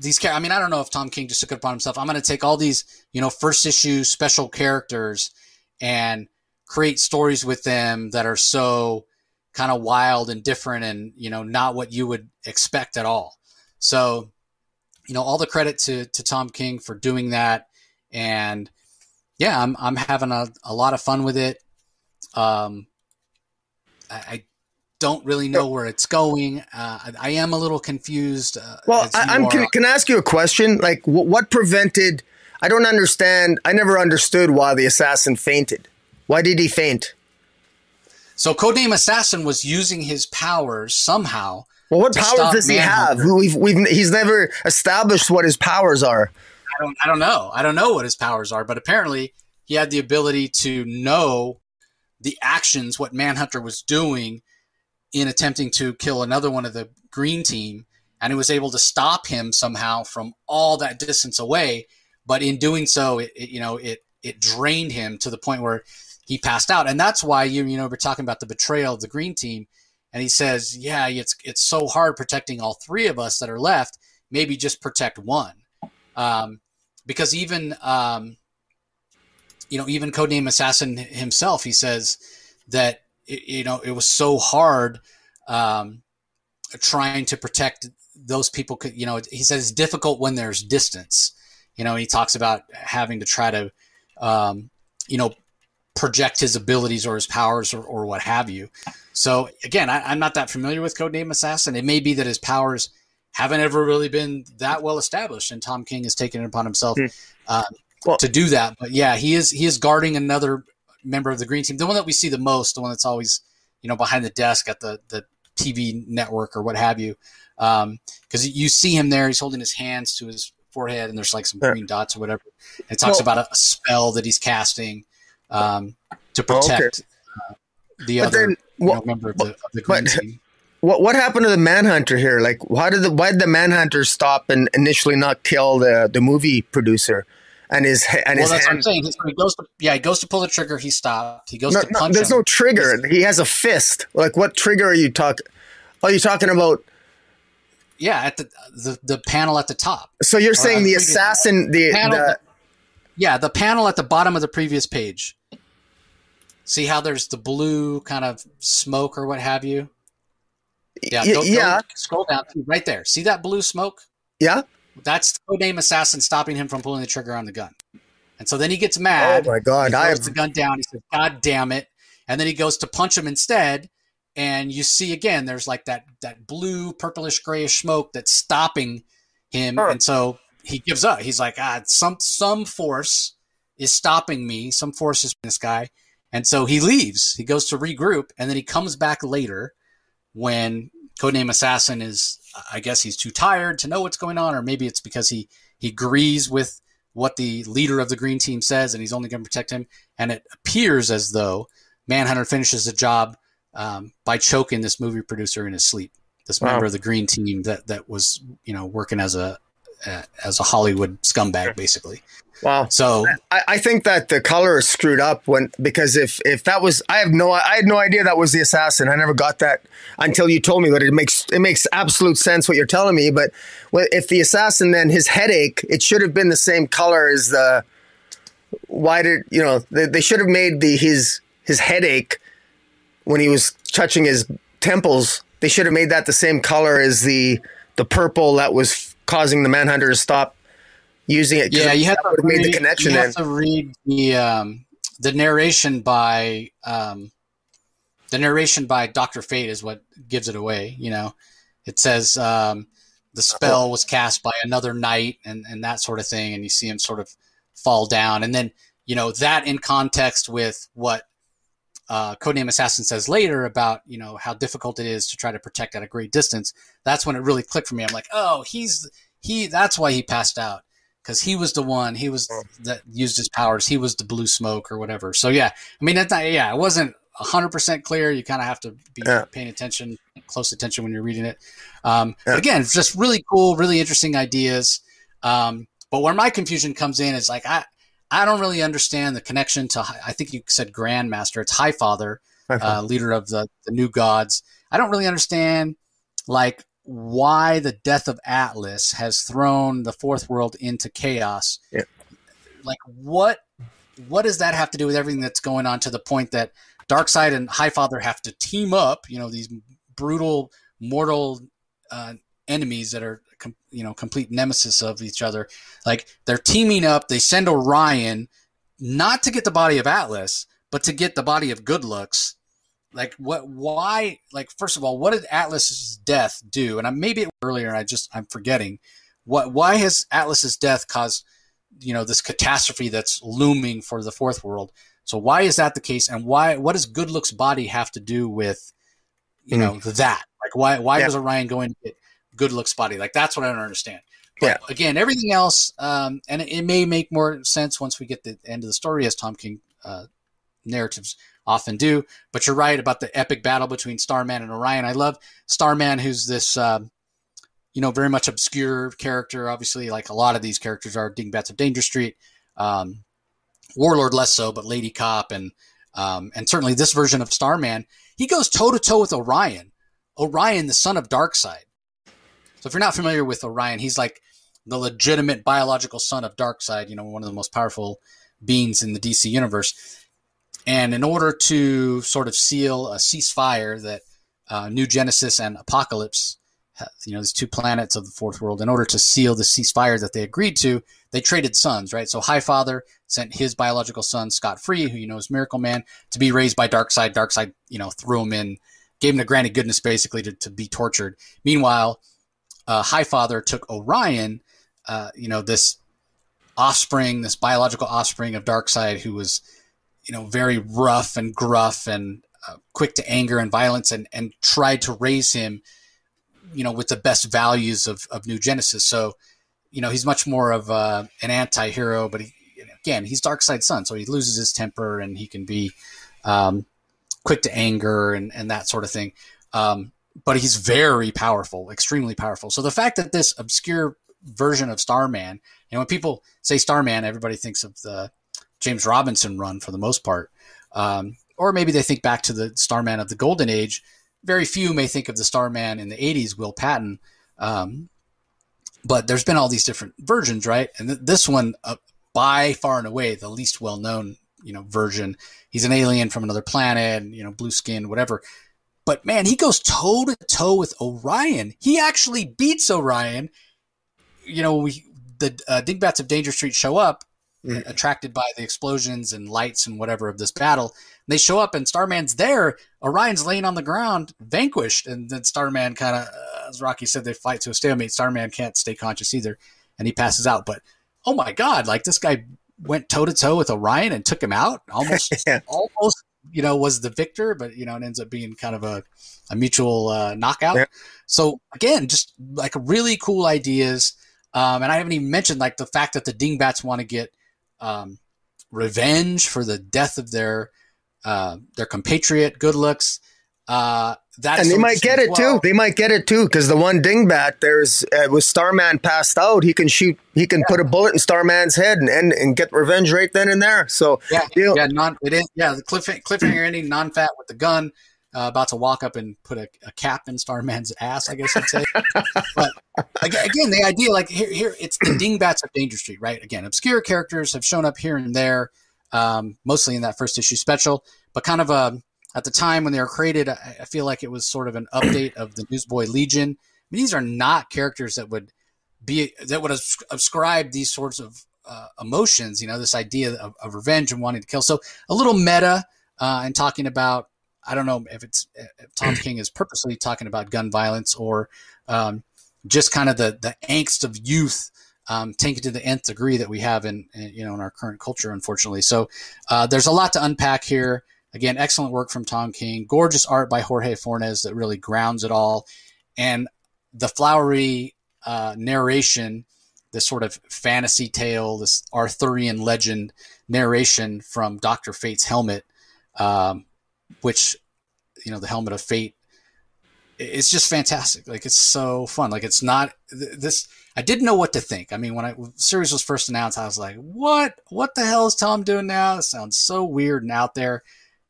these I mean, I don't know if Tom King just took it upon himself. I'm going to take all these, you know, first issue special characters and create stories with them that are so kind of wild and different and, you know, not what you would expect at all. So, you know, all the credit to, to Tom King for doing that. And yeah, I'm, I'm having a, a lot of fun with it. Um, I, I don't really know where it's going. Uh, I am a little confused. Uh, well, I, am can, can, I ask you a question? Like, w- what prevented? I don't understand. I never understood why the assassin fainted. Why did he faint? So, codename assassin was using his powers somehow. Well, what powers does he have? We've, we've, he's never established what his powers are. I don't, I don't know. I don't know what his powers are, but apparently he had the ability to know the actions, what Manhunter was doing in attempting to kill another one of the green team, and he was able to stop him somehow from all that distance away. But in doing so, it, it you know it it drained him to the point where he passed out, and that's why you you know we're talking about the betrayal of the green team, and he says, yeah, it's it's so hard protecting all three of us that are left. Maybe just protect one, um, because even um, you know even codename assassin himself, he says that it, you know it was so hard um, trying to protect those people. Could you know he says it's difficult when there's distance. You know he talks about having to try to um, you know project his abilities or his powers or, or what have you. So again, I, am not that familiar with Codename Assassin. It may be that his powers haven't ever really been that well established, and Tom King has taken it upon himself hmm. uh, well, to do that. But yeah, he is he is guarding another member of the green team, the one that we see the most, the one that's always you know behind the desk at the the TV network or what have you, because um, you see him there. He's holding his hands to his forehead, and there's like some green dots or whatever. And it talks well, about a, spell that he's casting um, to protect oh, okay. uh, the but other then, what, you know, member of the, of the green but, team. What what happened to the manhunter here? Like, why did the why did the manhunter stop and initially not kill the the movie producer? And his and well, his that's hand, what I'm saying. He goes to yeah, he goes to pull the trigger. He stopped. He goes no, to punch. No, there's him. no trigger. He has a fist. Like, what trigger are you talking? Are you talking about? Yeah, at the the, the panel at the top. So you're saying the assassin, the, panel, the, yeah, the panel at the bottom of the previous page. See how there's the blue kind of smoke or what have you? Yeah, go, yeah. Go, scroll down right there. See that blue smoke? Yeah. That's the codename assassin stopping him from pulling the trigger on the gun. And so then he gets mad. Oh my god! I have the gun down. He says, "God damn it!" And then he goes to punch him instead. And you see again, there's like that that blue, purplish, grayish smoke that's stopping him. And so he gives up. He's like, "Ah, some some force is stopping me. Some force is this guy." And so he leaves. He goes to regroup, and then he comes back later when Codename Assassin is, I guess he's too tired to know what's going on, or maybe it's because he he agrees with what the leader of the green team says, and he's only going to protect him. And it appears as though Manhunter finishes the job um, by choking this movie producer in his sleep. This wow. member of the green team that that was you know working as a uh, as a Hollywood scumbag, basically. Wow. So I, I, think that the color is screwed up when because if if that was I have no I had no idea that was the assassin. I never got that until you told me. But it makes it makes absolute sense what you're telling me. But if the assassin then his headache, it should have been the same color as the. Why did you know they, they should have made the his his headache when he was touching his temples? They should have made that the same color as the the purple that was causing the manhunter to stop using it. Yeah, you have to read, made the connection. You have to read the um, the narration by um, the narration by Doctor Fate is what gives it away. You know, it says um, the spell was cast by another knight and and that sort of thing, and you see him sort of fall down, and then you know that in context with what uh, Codename Assassin says later about you know how difficult it is to try to protect at a great distance. That's when it really clicked for me. I'm like, oh, he's he. That's why he passed out because he was the one he was oh. that used his powers. He was the blue smoke or whatever. So yeah, I mean, that's not, yeah, it wasn't hundred percent clear. You kind of have to be yeah. paying attention, close attention when you're reading it. Um, yeah. But again, just really cool, really interesting ideas. Um, but where my confusion comes in is like I I don't really understand the connection to I think you said Grandmaster. It's Highfather, uh, leader of the the New Gods. I don't really understand like why the death of Atlas has thrown the fourth world into chaos. Yeah. Like what what does that have to do with everything that's going on to the point that Darkseid and Highfather have to team up, you know, these brutal mortal uh, enemies that are com- you know complete nemesis of each other. Like they're teaming up, they send Orion not to get the body of Atlas, but to get the body of Good Looks. Like what why like first of all what did atlas's death do? And I, maybe it earlier and i just i'm forgetting. What why has atlas's death caused you know this catastrophe that's looming for the fourth world? So why is that the case? And why what does good looks body have to do with you mm-hmm. know that? Like why why yeah. was orion going to get good looks body like that's what i don't understand but yeah. again everything else um, and it, it, may make more sense once we get the end of the story as tom king uh, narratives often do. But you're right about the epic battle between Starman and Orion. I love Starman, who's this, uh, you know, very much obscure character. Obviously, like a lot of these characters are Dingbats of Danger Street. Um, Warlord less so, but Lady Cop and um, and certainly this version of Starman, he goes toe to toe with Orion. Orion, the son of Darkseid. So if you're not familiar with Orion, he's like the legitimate biological son of Darkseid. You know, one of the most powerful beings in the DC universe. And in order to sort of seal a ceasefire that uh, New Genesis and Apokolips, you know, these two planets of the fourth world, in order to seal the ceasefire that they agreed to, they traded sons, right? So Highfather sent his biological son, Scott Free, who you know is Miracle Man, to be raised by Darkseid. Darkseid, you know, threw him in, gave him the Granny Goodness basically to, to be tortured. Meanwhile, uh, Highfather took Orion, uh, you know, this offspring, this biological offspring of Darkseid, who was you know, very rough and gruff and uh, quick to anger and violence, and and tried to raise him, you know, with the best values of of New Genesis. So, you know, he's much more of uh, an anti-hero, but he, again, he's Darkseid's son, so he loses his temper and he can be um, quick to anger and and that sort of thing. Um, but he's very powerful, extremely powerful. So the fact that this obscure version of Starman, know, when people say Starman, everybody thinks of the James Robinson run for the most part. Um, or maybe they think back to the Starman of the Golden Age. Very few may think of the Starman in the 80s, Will Payton. Um, but there's been all these different versions, right? And th- this one, uh, by far and away, the least well known, you know, version. He's an alien from another planet, you know, blue skin, whatever. But man, he goes toe to toe with Orion. He actually beats Orion. You know, we the uh, Dingbats of Danger Street show up, mm-hmm. attracted by the explosions and lights and whatever of this battle. And they show up and Starman's there. Orion's laying on the ground, vanquished, and then Starman kind of, uh, as Rocky said, they fight to a stalemate. Starman can't stay conscious either, and he passes out. But oh my god, like this guy went toe to toe with Orion and took him out. Almost, yeah. almost, you know, was the victor, but you know, it ends up being kind of a, a mutual uh, knockout. Yeah. So again, just like really cool ideas. Um, and I haven't even mentioned like the fact that the Dingbats want to get um, revenge for the death of their uh, their compatriot Good Looks. Uh, that's and they might get it well. too. They might get it too because the one dingbat there's uh, with Starman passed out, he can shoot, he can yeah. put a bullet in Starman's head and, and and get revenge right then and there. So yeah, yeah, non it is yeah the cliff, cliffhanger ending, non fat with the gun uh, about to walk up and put a, a, cap in Starman's ass, I guess I'd say. but again, the idea, like here, here, it's the dingbats of Danger Street, right? Again, obscure characters have shown up here and there, um, mostly in that first issue special, but kind of a um, at the time when they were created, I, I feel like it was sort of an update of the Newsboy Legion. I mean, these are not characters that would be that would ascribe these sorts of uh, emotions. You know, this idea of, of, revenge and wanting to kill. So a little meta uh, and talking about I don't know if it's if Tom King is purposely talking about gun violence or um, just kind of the the angst of youth um, taken to the nth degree that we have in, in, you know in our current culture, unfortunately. So uh, there's a lot to unpack here. Again, excellent work from Tom King. Gorgeous art by Jorge Fornes that really grounds it all, and the flowery uh, narration, this sort of fantasy tale, this Arthurian legend narration from Doctor Fate's helmet. Um, which you know the helmet of fate it's just fantastic. Like it's so fun. Like it's not this i didn't know what to think. I mean when i when series was first announced i was like what? What the hell is tom doing now? It sounds so weird and out there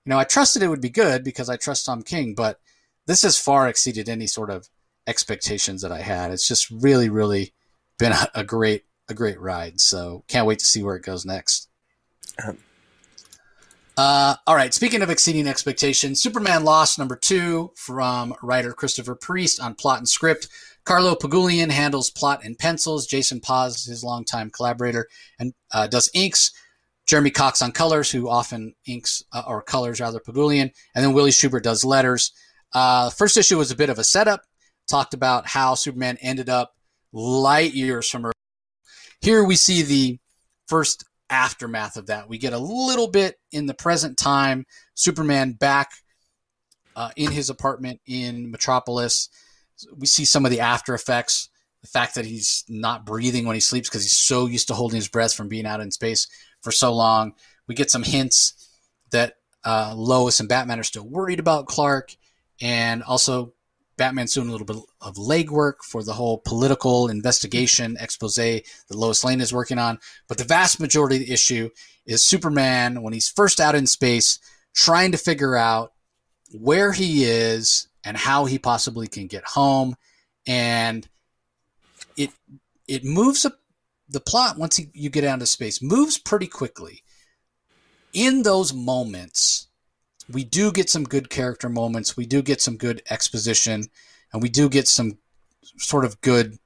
you know i trusted it would be good because i trust tom king but this has far exceeded any sort of expectations that i had it's just really really been a, a great a great ride so can't wait to see where it goes next um, uh, all right. Speaking of exceeding expectations, Superman Lost number two from writer Christopher Priest on plot and script. Carlo Pagulayan handles plot and pencils. Jason Paz, his longtime collaborator, and uh, does inks. Jeremy Cox on colors, who often inks uh, or colors rather Pagulayan, and then Willie Schubert does letters. Uh, first issue was a bit of a setup. Talked about how Superman ended up light years from Earth. Here we see the first aftermath of that. We get a little bit in the present time. Superman back uh, in his apartment in Metropolis. We see some of the after effects. The fact that he's not breathing when he sleeps because he's so used to holding his breath from being out in space for so long. We get some hints that uh, Lois and Batman are still worried about Clark, and also Batman's doing a little bit of legwork for the whole political investigation expose that Lois Lane is working on. But the vast majority of the issue is Superman when he's first out in space trying to figure out where he is and how he possibly can get home. And it it moves up the plot once you get out of space moves pretty quickly. In those moments, we do get some good character moments. We do get some good exposition, and we do get some sort of good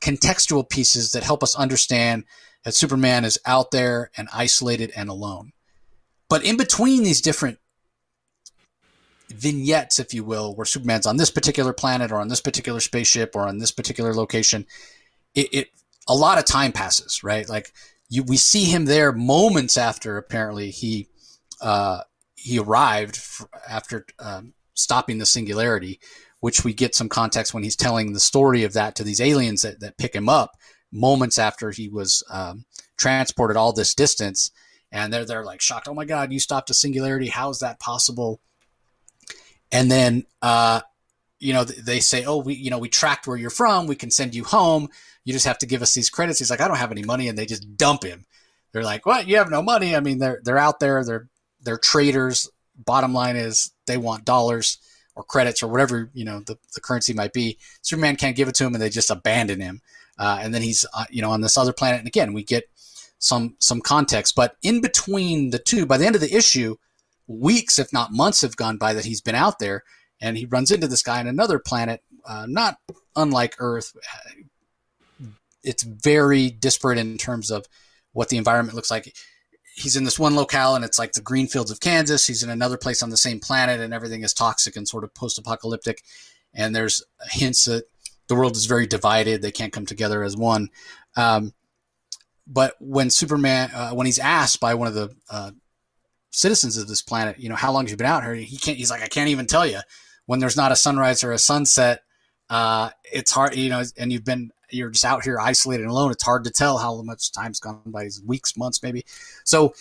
contextual pieces that help us understand that Superman is out there and isolated and alone. But in between these different vignettes, if you will, where Superman's on this particular planet or on this particular spaceship or on this particular location, it, it a lot of time passes, right? Like you, we see him there moments after apparently he uh, he arrived f- after um, stopping the singularity, which we get some context when he's telling the story of that to these aliens that, that pick him up moments after he was um, transported all this distance. And they're, they're like shocked. Oh my God, you stopped a singularity. How is that possible? And then, uh, you know, they say, oh, we, you know, we tracked where you're from. We can send you home. You just have to give us these credits. He's like, I don't have any money. And they just dump him. They're like, what? You have no money. I mean, they're, they're out there. They're they're traders. Bottom line is they want dollars or credits or whatever you know the, the currency might be. Superman can't give it to him, and they just abandon him. Uh, and then he's uh, you know on this other planet. And again, we get some some context, but in between the two, by the end of the issue, weeks if not months have gone by that he's been out there, and he runs into this guy on another planet, uh, not unlike Earth. It's very disparate in terms of what the environment looks like he's in this one locale and it's like the green fields of Kansas. He's in another place on the same planet and everything is toxic and sort of post apocalyptic. And there's hints that the world is very divided. They can't come together as one. Um, but when Superman, uh, when he's asked by one of the uh, citizens of this planet, you know, how long have you been out here? He can't. He's like, I can't even tell you. When there's not a sunrise or a sunset, uh, it's hard, you know, and you've been you're just out here isolated and alone. It's hard to tell how much time's gone by, weeks, months, maybe. So,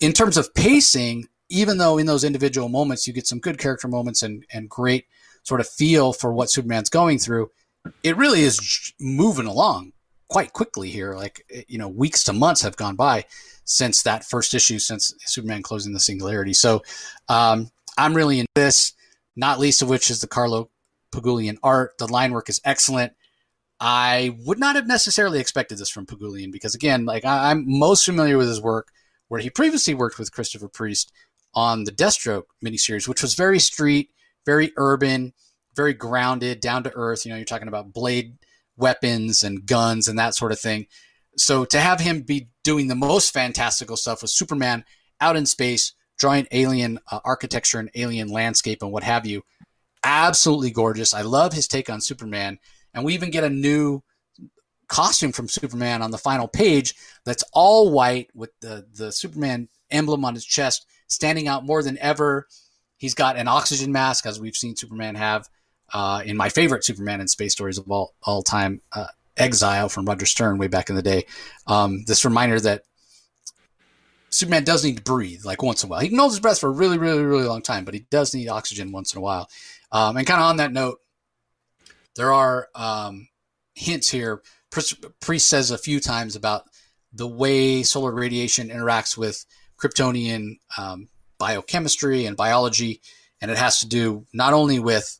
in terms of pacing, even though in those individual moments you get some good character moments and and great sort of feel for what Superman's going through, it really is moving along quite quickly here. Like eh, you know, weeks to months have gone by since that first issue, since Superman closing the singularity. So, um, I'm really in this. Not least of which is the Carlo Pagulayan art. The line work is excellent. I would not have necessarily expected this from Pagulayan because, again, like I, am most familiar with his work where he previously worked with Christopher Priest on the Deathstroke miniseries, which was very street, very urban, very grounded, down to earth. You know, you're talking about blade weapons and guns and that sort of thing. So to have him be doing the most fantastical stuff with Superman out in space, drawing alien uh, architecture and alien landscape and what have you, absolutely gorgeous. I love his take on Superman and we even get a new costume from Superman on the final page that's all white with the, the Superman emblem on his chest standing out more than ever. He's got an oxygen mask, as we've seen Superman have uh, in my favorite Superman and space stories of all, all time, uh, Exile from Roger Stern way back in the day. Um, this reminder that Superman does need to breathe like once in a while. He can hold his breath for a really, really, really long time, but he does need oxygen once in a while. Um, and kind of on that note, there are um, hints here. Priest says a few times about the way solar radiation interacts with Kryptonian um, biochemistry and biology, and it has to do not only with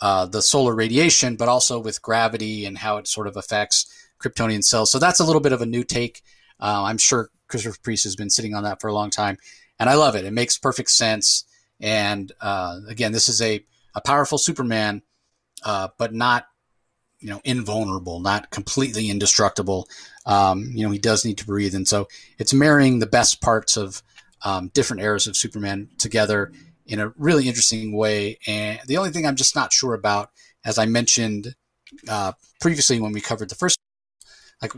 uh, the solar radiation, but also with gravity and how it sort of affects Kryptonian cells. So that's a little bit of a new take. Uh, I'm sure Christopher Priest has been sitting on that for a long time, and I love it. It makes perfect sense. And uh, again, this is a, a powerful Superman uh, but not you know invulnerable, not completely indestructible. Um, you know he does need to breathe, and so it's marrying the best parts of um, different eras of Superman together in a really interesting way. And the only thing I'm just not sure about, as I mentioned uh, previously when we covered the first, like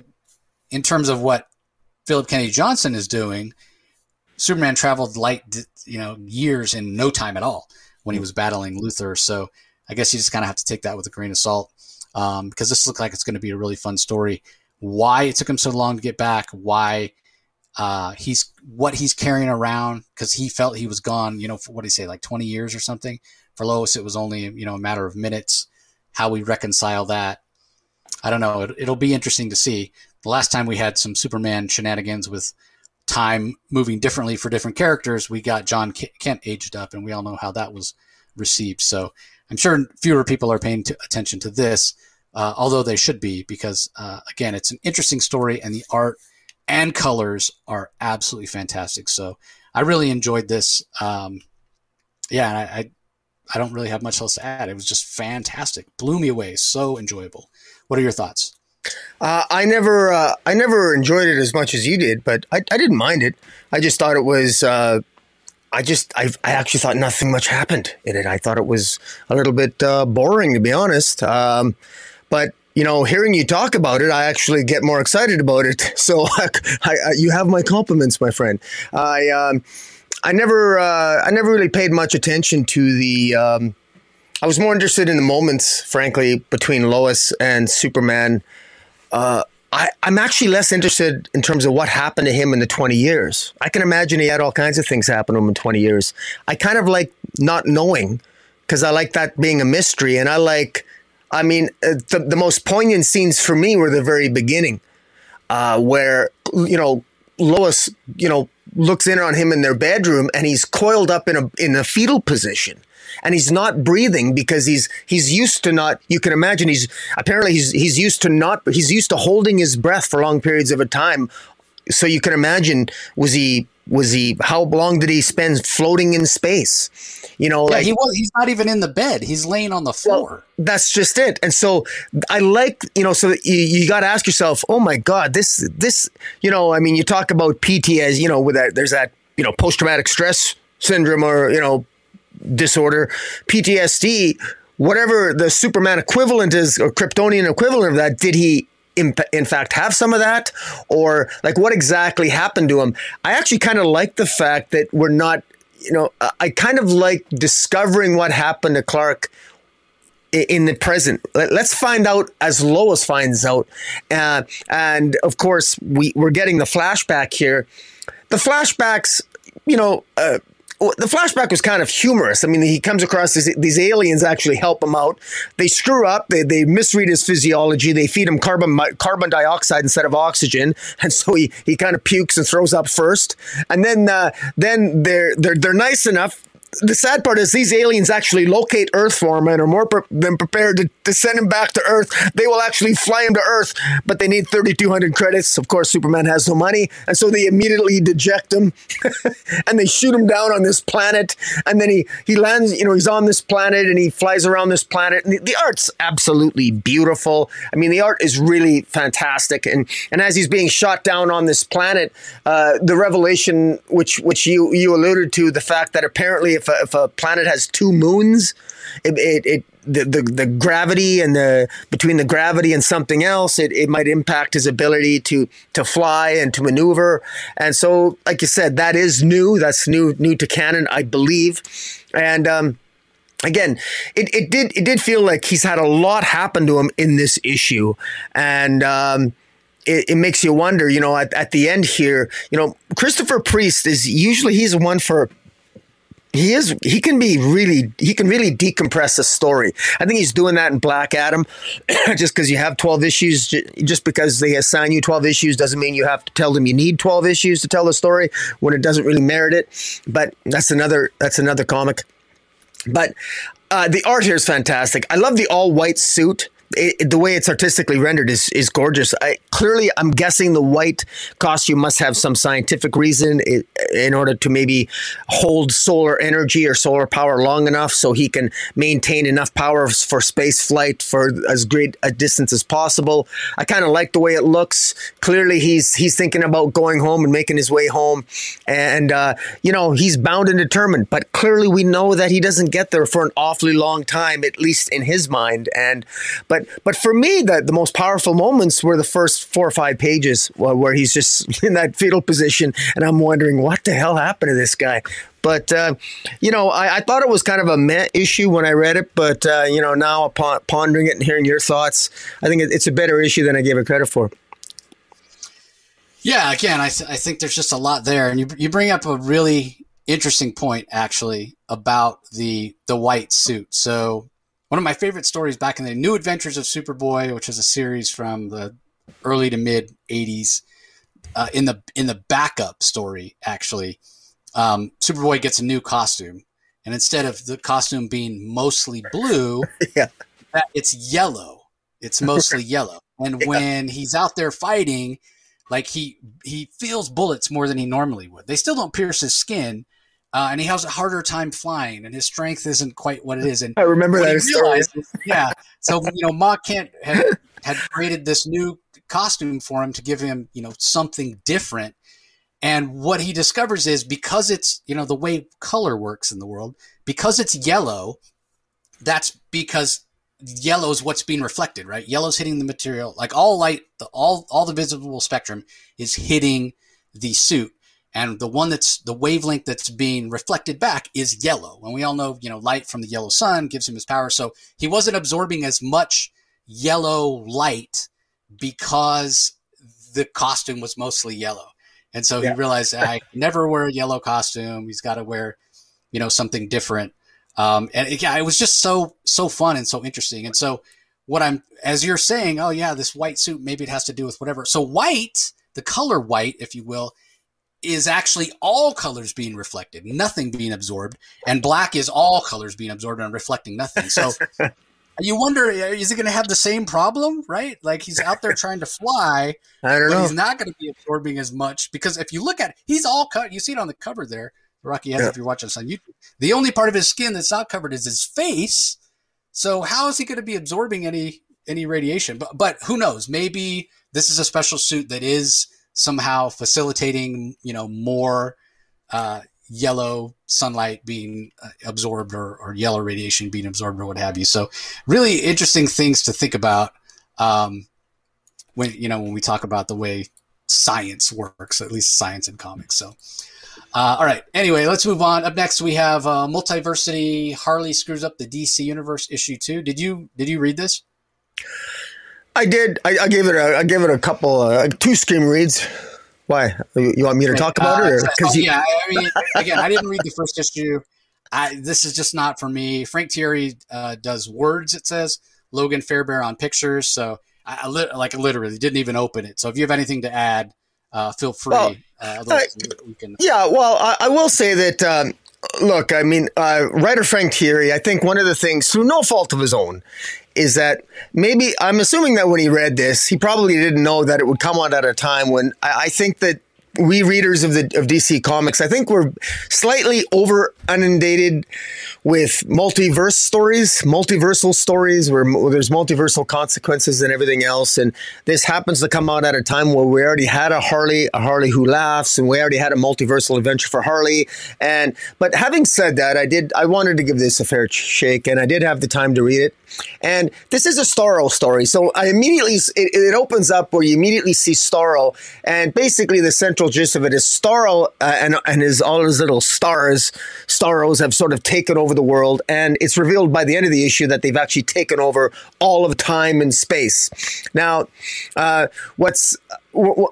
in terms of what Philip Kennedy Johnson is doing, Superman traveled light, you know, years in no time at all when he was battling Luthor. So I guess you just kind of have to take that with a grain of salt um, because this looks like it's going to be a really fun story. Why it took him so long to get back, why uh, he's what he's carrying around because he felt he was gone. You know, for what do you say, like 20 years or something. For Lois, it was only you know a matter of minutes. How we reconcile that, I don't know. It, will be interesting to see. The last time we had some Superman shenanigans with time moving differently for different characters, we got Jon Kent aged up, and we all know how that was received. So I'm sure fewer people are paying attention to this, uh, although they should be, because uh, again, it's an interesting story, and the art and colors are absolutely fantastic. So I really enjoyed this. Um, yeah, I, I, I don't really have much else to add. It was just fantastic, blew me away, so enjoyable. What are your thoughts? Uh, I never, uh, I never enjoyed it as much as you did, but I, I didn't mind it. I just thought it was. Uh, I just, I, I actually thought nothing much happened in it. I thought it was a little bit uh, boring, to be honest. Um, but you know, hearing you talk about it, I actually get more excited about it. So I, I, you have my compliments, my friend. I, um, I never, uh, I never really paid much attention to the. Um, I was more interested in the moments, frankly, between Lois and Superman. Uh, I, am actually less interested in terms of what happened to him in the 20 years. I can imagine he had all kinds of things happen to him in 20 years. I kind of like not knowing because I like that being a mystery. And I like, I mean, uh, the, the most poignant scenes for me were the very beginning, uh, where, you know, Lois, you know, looks in on him in their bedroom and he's coiled up in a, in a fetal position and he's not breathing because he's he's used to not you can imagine he's apparently he's he's used to not he's used to holding his breath for long periods of a time. So you can imagine was he was he how long did he spend floating in space? You know yeah, like he was he's not even in the bed. He's laying on the floor. well, that's just it. And so i like you know so you, you got to ask yourself oh my god this this you know i mean you talk about pts you know with that there's that you know post-traumatic stress syndrome or you know disorder, PTSD, whatever the Superman equivalent is or Kryptonian equivalent of that, did he in, fact have some of that? Or like what exactly happened to him? I actually kind of like the fact that we're not, you know, I kind of like discovering what happened to Clark in the present. Let's find out as Lois finds out. Uh, and of course, we, we're getting the flashback here. The flashbacks, you know, uh, the flashback was kind of humorous. I mean, he comes across this, these aliens actually help him out. They screw up. They, they misread his physiology. They feed him carbon carbon dioxide instead of oxygen, and so he, he kind of pukes and throws up first. And then uh, then they're they're they're nice enough the sad part is these aliens actually locate Earth for him and are more pre- than prepared to, to send him back to Earth. They will actually fly him to Earth, but they need 3,200 credits. Of course, Superman has no money, and so they immediately deject him and they shoot him down on this planet. And then he he lands. You know, he's on this planet and he flies around this planet. And the, the art's absolutely beautiful. I mean, the art is really fantastic. And and as he's being shot down on this planet, uh, the revelation, which which you you alluded to, the fact that apparently if a, if a planet has two moons, it, it, it the, the, the gravity and the between the gravity and something else, it, it might impact his ability to to fly and to maneuver. And so, like you said, that is new. That's new new to canon, I believe. And um, again, it, it did it did feel like he's had a lot happen to him in this issue, and. Um, it, it, makes you wonder, you know, at, at the end here, you know, Christopher Priest is usually he's one for he is he can be really he can really decompress a story. I think he's doing that in black adam just because you have 12 issues just because they assign you 12 issues doesn't mean you have to tell them you need 12 issues to tell the story when it doesn't really merit it. But that's another that's another comic. But uh, the art here is fantastic. I love the all white suit it, the way it's artistically rendered is is gorgeous. I, clearly, I'm guessing the white costume must have some scientific reason in order to maybe hold solar energy or solar power long enough so he can maintain enough power for space flight for as great a distance as possible. I kind of like the way it looks. Clearly, he's he's thinking about going home and making his way home, and uh, you know he's bound and determined. But clearly, we know that he doesn't get there for an awfully long time, at least in his mind. And but but but for me, the the most powerful moments were the first four or five pages where he's just in that fetal position, and I'm wondering what the hell happened to this guy. But uh, you know, I, I, thought it was kind of a meh issue when I read it. But uh, you know, now upon pondering it and hearing your thoughts, I think it's a better issue than I gave it credit for. Yeah, again, I, th- I think there's just a lot there, and you you bring up a really interesting point actually about the the white suit. So one of my favorite stories back in the New Adventures of Superboy, which is a series from the early to mid '80s. Uh, in the in the backup story, actually, um, Superboy gets a new costume, and instead of the costume being mostly blue, yeah. it's yellow. It's mostly yellow. And yeah. when he's out there fighting, like he he feels bullets more than he normally would. They still don't pierce his skin, uh, and he has a harder time flying, and his strength isn't quite what it is. And I remember that story. yeah. So you know, Ma Kent had had created this new costume for him to give him you know something different. And what he discovers is because it's you know the way color works in the world, because it's yellow, that's because yellow is what's being reflected, right? Yellow's hitting the material, like all light, the, all all the visible spectrum is hitting the suit, and the one that's the wavelength that's being reflected back is yellow. And we all know, you know, light from the yellow sun gives him his power. So he wasn't absorbing as much yellow light because the costume was mostly yellow. And so yeah. he realized I never wear a yellow costume. He's got to wear, you know, something different. Um, and it, yeah, it was just so so fun and so interesting. And so what I'm as you're saying, oh yeah, this white suit maybe it has to do with whatever. So white, the color white, if you will, is actually all colors being reflected, nothing being absorbed, and black is all colors being absorbed and reflecting nothing. So you wonder, is he going to have the same problem, right? Like he's out there trying to fly, I don't but know. he's not going to be absorbing as much because if you look at, it, he's all cut. You see it on the cover there. Rocky has, yeah. if you're watching this on YouTube. The only part of his skin that's not covered is his face. So how is he going to be absorbing any any radiation? But but who knows? Maybe this is a special suit that is somehow facilitating you know more uh, yellow sunlight being uh, absorbed or, or yellow radiation being absorbed or what have you. So really interesting things to think about um, when you know when we talk about the way science works, at least science and comics. So. Uh, all right. Anyway, let's move on. Up next, we have uh, Multiversity. Harley screws up the DC Universe issue two. Did you did you read this? I did. I, I gave it a I gave it a couple uh, two skim reads. Why? You want me to talk about it? Because uh, yeah, I mean, again, I didn't read the first issue. I, this is just not for me. Frank Tieri uh, does words. It says Logan Faerber on pictures. So I, I li- like literally didn't even open it. So if you have anything to add, uh, feel free. Well, uh, can... Yeah, well, I, I, will say that. Um, look, I mean, uh, writer Frank Tieri, I think one of the things, through no fault of his own, is that maybe I'm assuming that when he read this, he probably didn't know that it would come out at a time when I, I think that we readers of the of DC Comics, I think we're slightly over inundated with multiverse stories, multiversal stories where there's multiversal consequences and everything else. And this happens to come out at a time where we already had a Harley, a Harley who laughs, and we already had a multiversal adventure for Harley. And but having said that, I did I wanted to give this a fair shake, and I did have the time to read it. And this is a Starro story, so I immediately it, it opens up where you immediately see Starro, and basically the central gist of it is Starro uh, and and his all his little stars, Starros have sort of taken over the world, and it's revealed by the end of the issue that they've actually taken over all of time and space. Now, uh, what's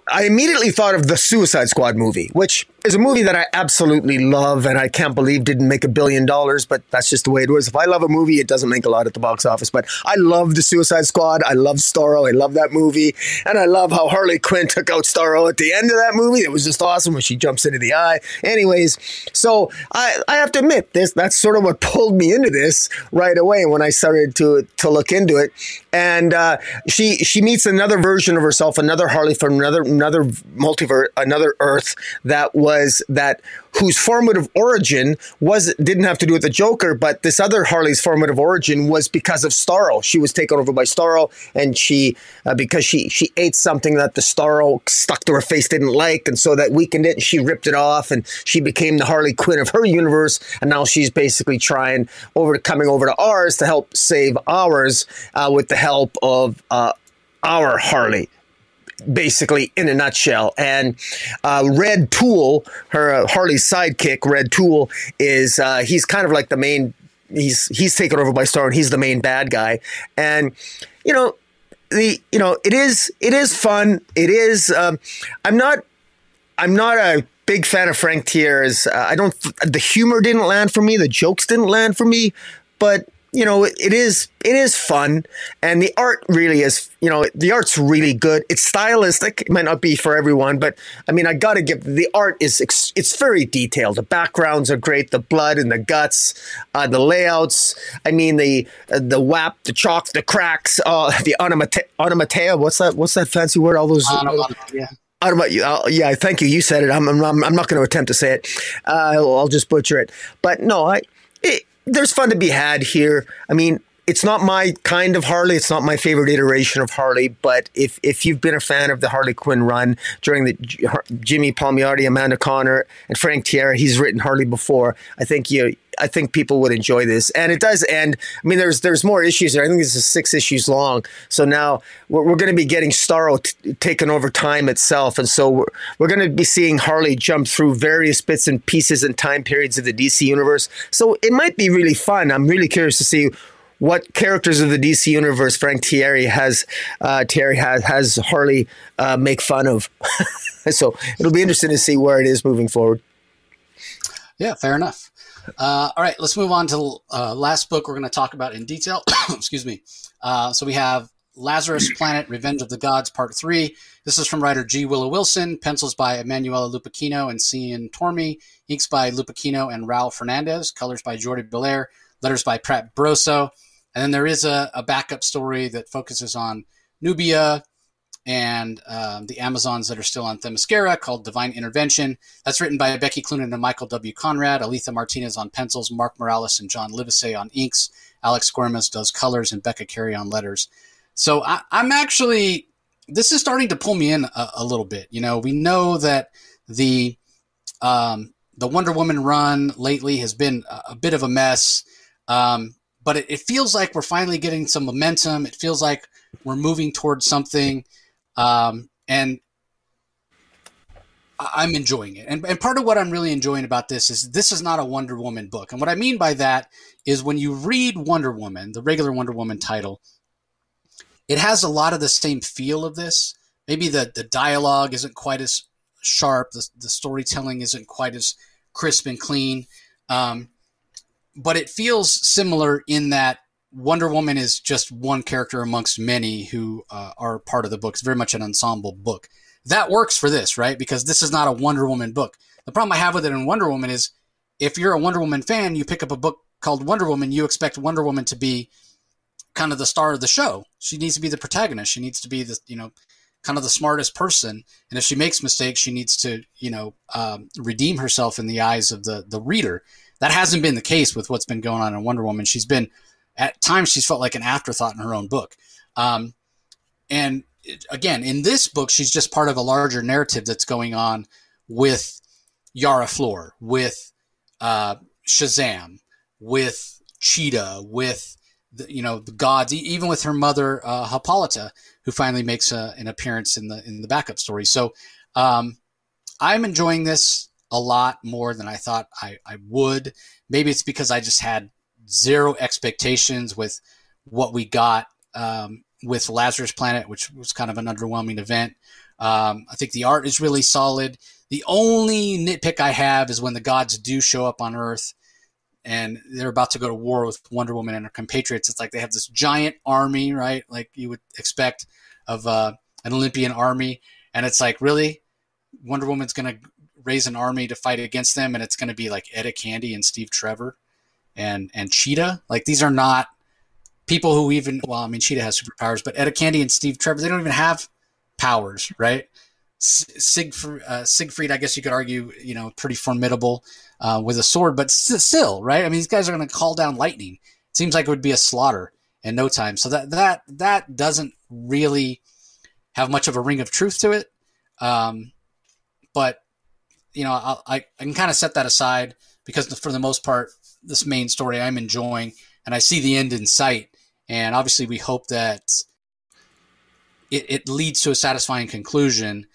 I immediately thought of the Suicide Squad movie, which is a movie that I absolutely love and I can't believe didn't make a billion dollars, but that's just the way it was. If I love a movie, it doesn't make a lot at the box office. But I love the Suicide Squad. I love Starro. I love that movie. And I love how Harley Quinn took out Starro at the end of that movie. It was just awesome when she jumps into the eye. Anyways, so I, I have to admit this that's sort of what pulled me into this right away when I started to to look into it. And uh, she she meets another version of herself, another Harley from another another multiverse, another Earth that was that whose formative origin was didn't have to do with the Joker, but this other Harley's formative origin was because of Starro. She was taken over by Starro, and she uh, because she she ate something that the Starro stuck to her face didn't like, and so that weakened it. And she ripped it off, and she became the Harley Quinn of her universe. And now she's basically trying over coming over to ours to help save ours uh, with the help of uh, our Harley basically in a nutshell. And uh, Red Tool, her uh, Harley's sidekick, Red Tool, is uh, he's kind of like the main. He's he's taken over by Star, and he's the main bad guy. And you know, the you know it is it is fun. It is. Um, I'm not. I'm not a big fan of Frank Tieri's. Uh, I don't. The humor didn't land for me. The jokes didn't land for me. But you know, it is it is fun, and the art really is. You know, the art's really good. It's stylistic. It might not be for everyone, but I mean, I got to give the art is it's very detailed. The backgrounds are great. The blood and the guts, uh, the layouts. I mean, the uh, the wap, the chalk, the cracks, uh, the onomatopoeia. What's that? What's that fancy word? All those. yeah. About you, uh, yeah. Thank you. You said it. I'm, I'm, I'm not going to attempt to say it. Uh, I'll, I'll just butcher it. But no, I. There's fun to be had here. I mean, it's not my kind of Harley. It's not my favorite iteration of Harley. But if if you've been a fan of the Harley Quinn run during the Jimmy Palmiotti, Amanda Conner, and Frank Tieri, he's written Harley before. I think you. I think people would enjoy this, and it does end. I mean, there's there's more issues there. I think this is six issues long. So now we're, we're going to be getting Starro t- taken over time itself, and so we're, we're going to be seeing Harley jump through various bits and pieces and time periods of the DC universe. So it might be really fun. I'm really curious to see what characters of the DC universe Frank Tieri has uh, Tieri has has Harley uh, make fun of. so it'll be interesting to see where it is moving forward. Yeah, fair enough. Uh, all right, let's move on to the uh, last book we're going to talk about in detail. Excuse me. Uh, so we have Lazarus Planet: Revenge of the Gods, Part Three. This is from writer G. Willow Wilson, pencils by Emanuela Lupacchino and Cian Tormey, inks by Lupacchino and Raul Fernandez, colors by Jordi Bellaire, letters by Pat Brosseau. And then there is a, a backup story that focuses on Nubia and um, the Amazons that are still on Themyscira called Divine Intervention. That's written by Becky Cloonan and Michael W. Conrad, Alitha Martinez on pencils, Mark Morales and John Livesay on inks. Alex Guermas does colors, and Becca Carey on letters. So I, am actually, this is starting to pull me in a, a, little bit. You know, we know that the um, the Wonder Woman run lately has been a, a bit of a mess. Um, but it, it, feels like we're finally getting some momentum. It feels like we're moving towards something, um, and I'm enjoying it. And, and part of what I'm really enjoying about this is this is not a Wonder Woman book. And what I mean by that is when you read Wonder Woman, the regular Wonder Woman title, it has a lot of the same feel of this. Maybe the, the dialogue isn't quite as sharp, the, the storytelling isn't quite as crisp and clean. Um, but it feels similar in that Wonder Woman is just one character amongst many who uh, are part of the book. It's very much an ensemble book. That works for this, right? Because this is not a Wonder Woman book. The problem I have with it in Wonder Woman is if you're a Wonder Woman fan, you pick up a book called Wonder Woman, you expect Wonder Woman to be kind of the star of the show. She needs to be the protagonist. She needs to be the, you know, kind of the smartest person. And if she makes mistakes, she needs to, you know, um, redeem herself in the eyes of the the reader. That hasn't been the case with what's been going on in Wonder Woman. She's been at times she's felt like an afterthought in her own book. Um, and again, in this book, she's just part of a larger narrative that's going on with Yara Flor, with uh, Shazam, with Cheetah, with the, you know the gods, even with her mother uh, Hippolyta, who finally makes a, an appearance in the in the backup story. So um, I'm enjoying this a lot more than I thought I, I would. Maybe it's because I just had zero expectations with what we got um, with Lazarus Planet, which was kind of an underwhelming event. Um, I think the art is really solid. The only nitpick I have is when the gods do show up on Earth and they're about to go to war with Wonder Woman and her compatriots. It's like they have this giant army, right? Like you would expect of uh, an Olympian army. And it's like, really? Wonder Woman's going to raise an army to fight against them, and it's going to be like Etta Candy and Steve Trevor, and and Cheetah. Like these are not people who even well, I mean Cheetah has superpowers, but Etta Candy and Steve Trevor they don't even have powers, right? Siegfried, uh, Siegfried, I guess you could argue, you know, pretty formidable uh, with a sword, but still, right? I mean, these guys are going to call down lightning. It seems like it would be a slaughter in no time. So that that that doesn't really have much of a ring of truth to it. Um, but you know, I, I, I can kind of set that aside because for the most part, this main story I'm enjoying and I see the end in sight. And obviously, we hope that it, it leads to a satisfying conclusion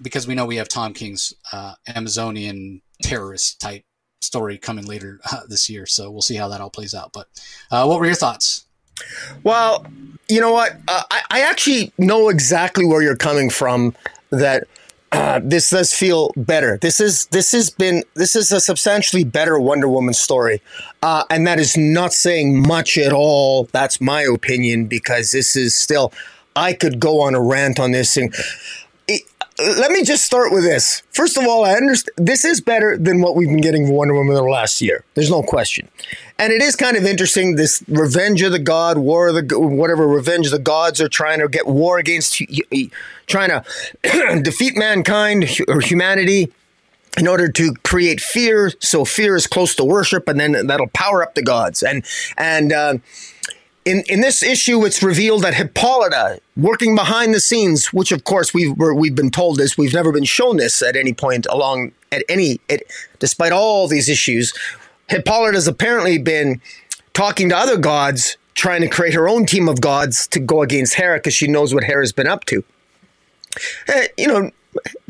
because we know we have Tom King's uh, Amazonian terrorist type story coming later uh, this year. So we'll see how that all plays out. But uh, what were your thoughts? Well, you know what? Uh, I, I actually know exactly where you're coming from. That uh, this does feel better. This is this has been this is a substantially better Wonder Woman story, uh, and that is not saying much at all. That's my opinion because this is still. I could go on a rant on this and let me just start with this. First of all, I understand this is better than what we've been getting from Wonder Woman the last year. There's no question. And it is kind of interesting this revenge of the god, war of the whatever revenge the gods are trying to get war against, trying to defeat mankind or humanity in order to create fear. So fear is close to worship, and then that'll power up the gods. And and uh, in, in this issue, it's revealed that Hippolyta, working behind the scenes, which of course we've we've been told this, we've never been shown this at any point along at any, at, despite all these issues. Hippolyta has apparently been talking to other gods, trying to create her own team of gods to go against Hera because she knows what Hera's been up to. Uh, you know,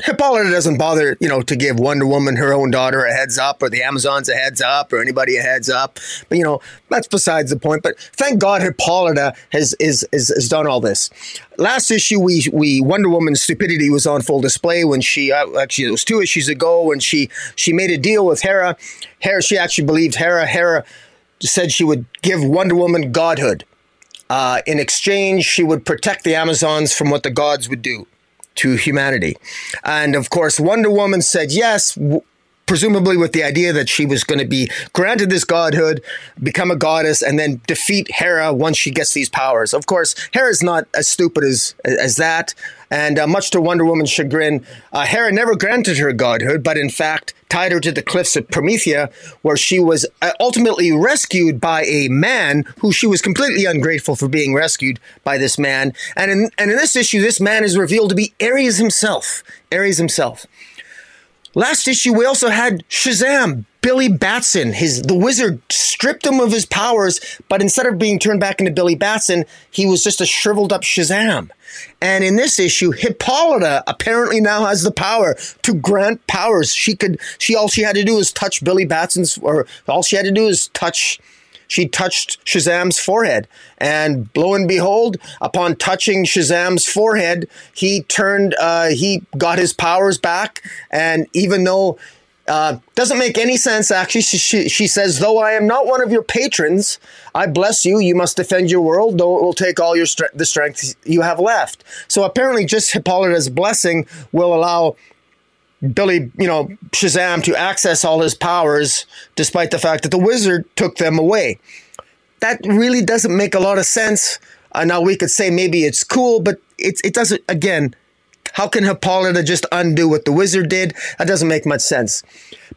Hippolyta doesn't bother, you know, to give Wonder Woman her own daughter a heads up or the Amazons a heads up or anybody a heads up. But, you know, that's besides the point. But thank God Hippolyta has, is, is, has done all this. Last issue, we, we Wonder Woman's stupidity was on full display when she, uh, actually, it was two issues ago when she, she made a deal with Hera. Hera, she actually believed Hera. Hera said she would give Wonder Woman godhood. Uh, in exchange, she would protect the Amazons from what the gods would do to humanity. And of course, Wonder Woman said yes, w- presumably with the idea that she was going to be granted this godhood, become a goddess, and then defeat Hera once she gets these powers. Of course, Hera's not as stupid as as that. And uh, much to Wonder Woman's chagrin, uh, Hera never granted her godhood, but in fact tied her to the cliffs of Promethea, where she was uh, ultimately rescued by a man who she was completely ungrateful for being rescued by this man. And in, and in this issue, this man is revealed to be Ares himself. Ares himself. Last issue, we also had Shazam, Billy Batson. His the wizard stripped him of his powers, but instead of being turned back into Billy Batson, he was just a shriveled up Shazam. And in this issue, Hippolyta apparently now has the power to grant powers. She could she all she had to do is touch Billy Batson's or all she had to do is touch she touched Shazam's forehead. And lo and behold, upon touching Shazam's forehead, he turned, uh, he got his powers back. And even though uh, doesn't make any sense, actually. She, she, she, says, Though I am not one of your patrons, I bless you. You must defend your world, though it will take all your stre- the strength you have left. So apparently, just Hippolyta's blessing will allow Billy, you know, Shazam to access all his powers, despite the fact that the wizard took them away. That really doesn't make a lot of sense. Uh, now we could say maybe it's cool, but it, it doesn't. Again, how can Hippolyta just undo what the wizard did? That doesn't make much sense.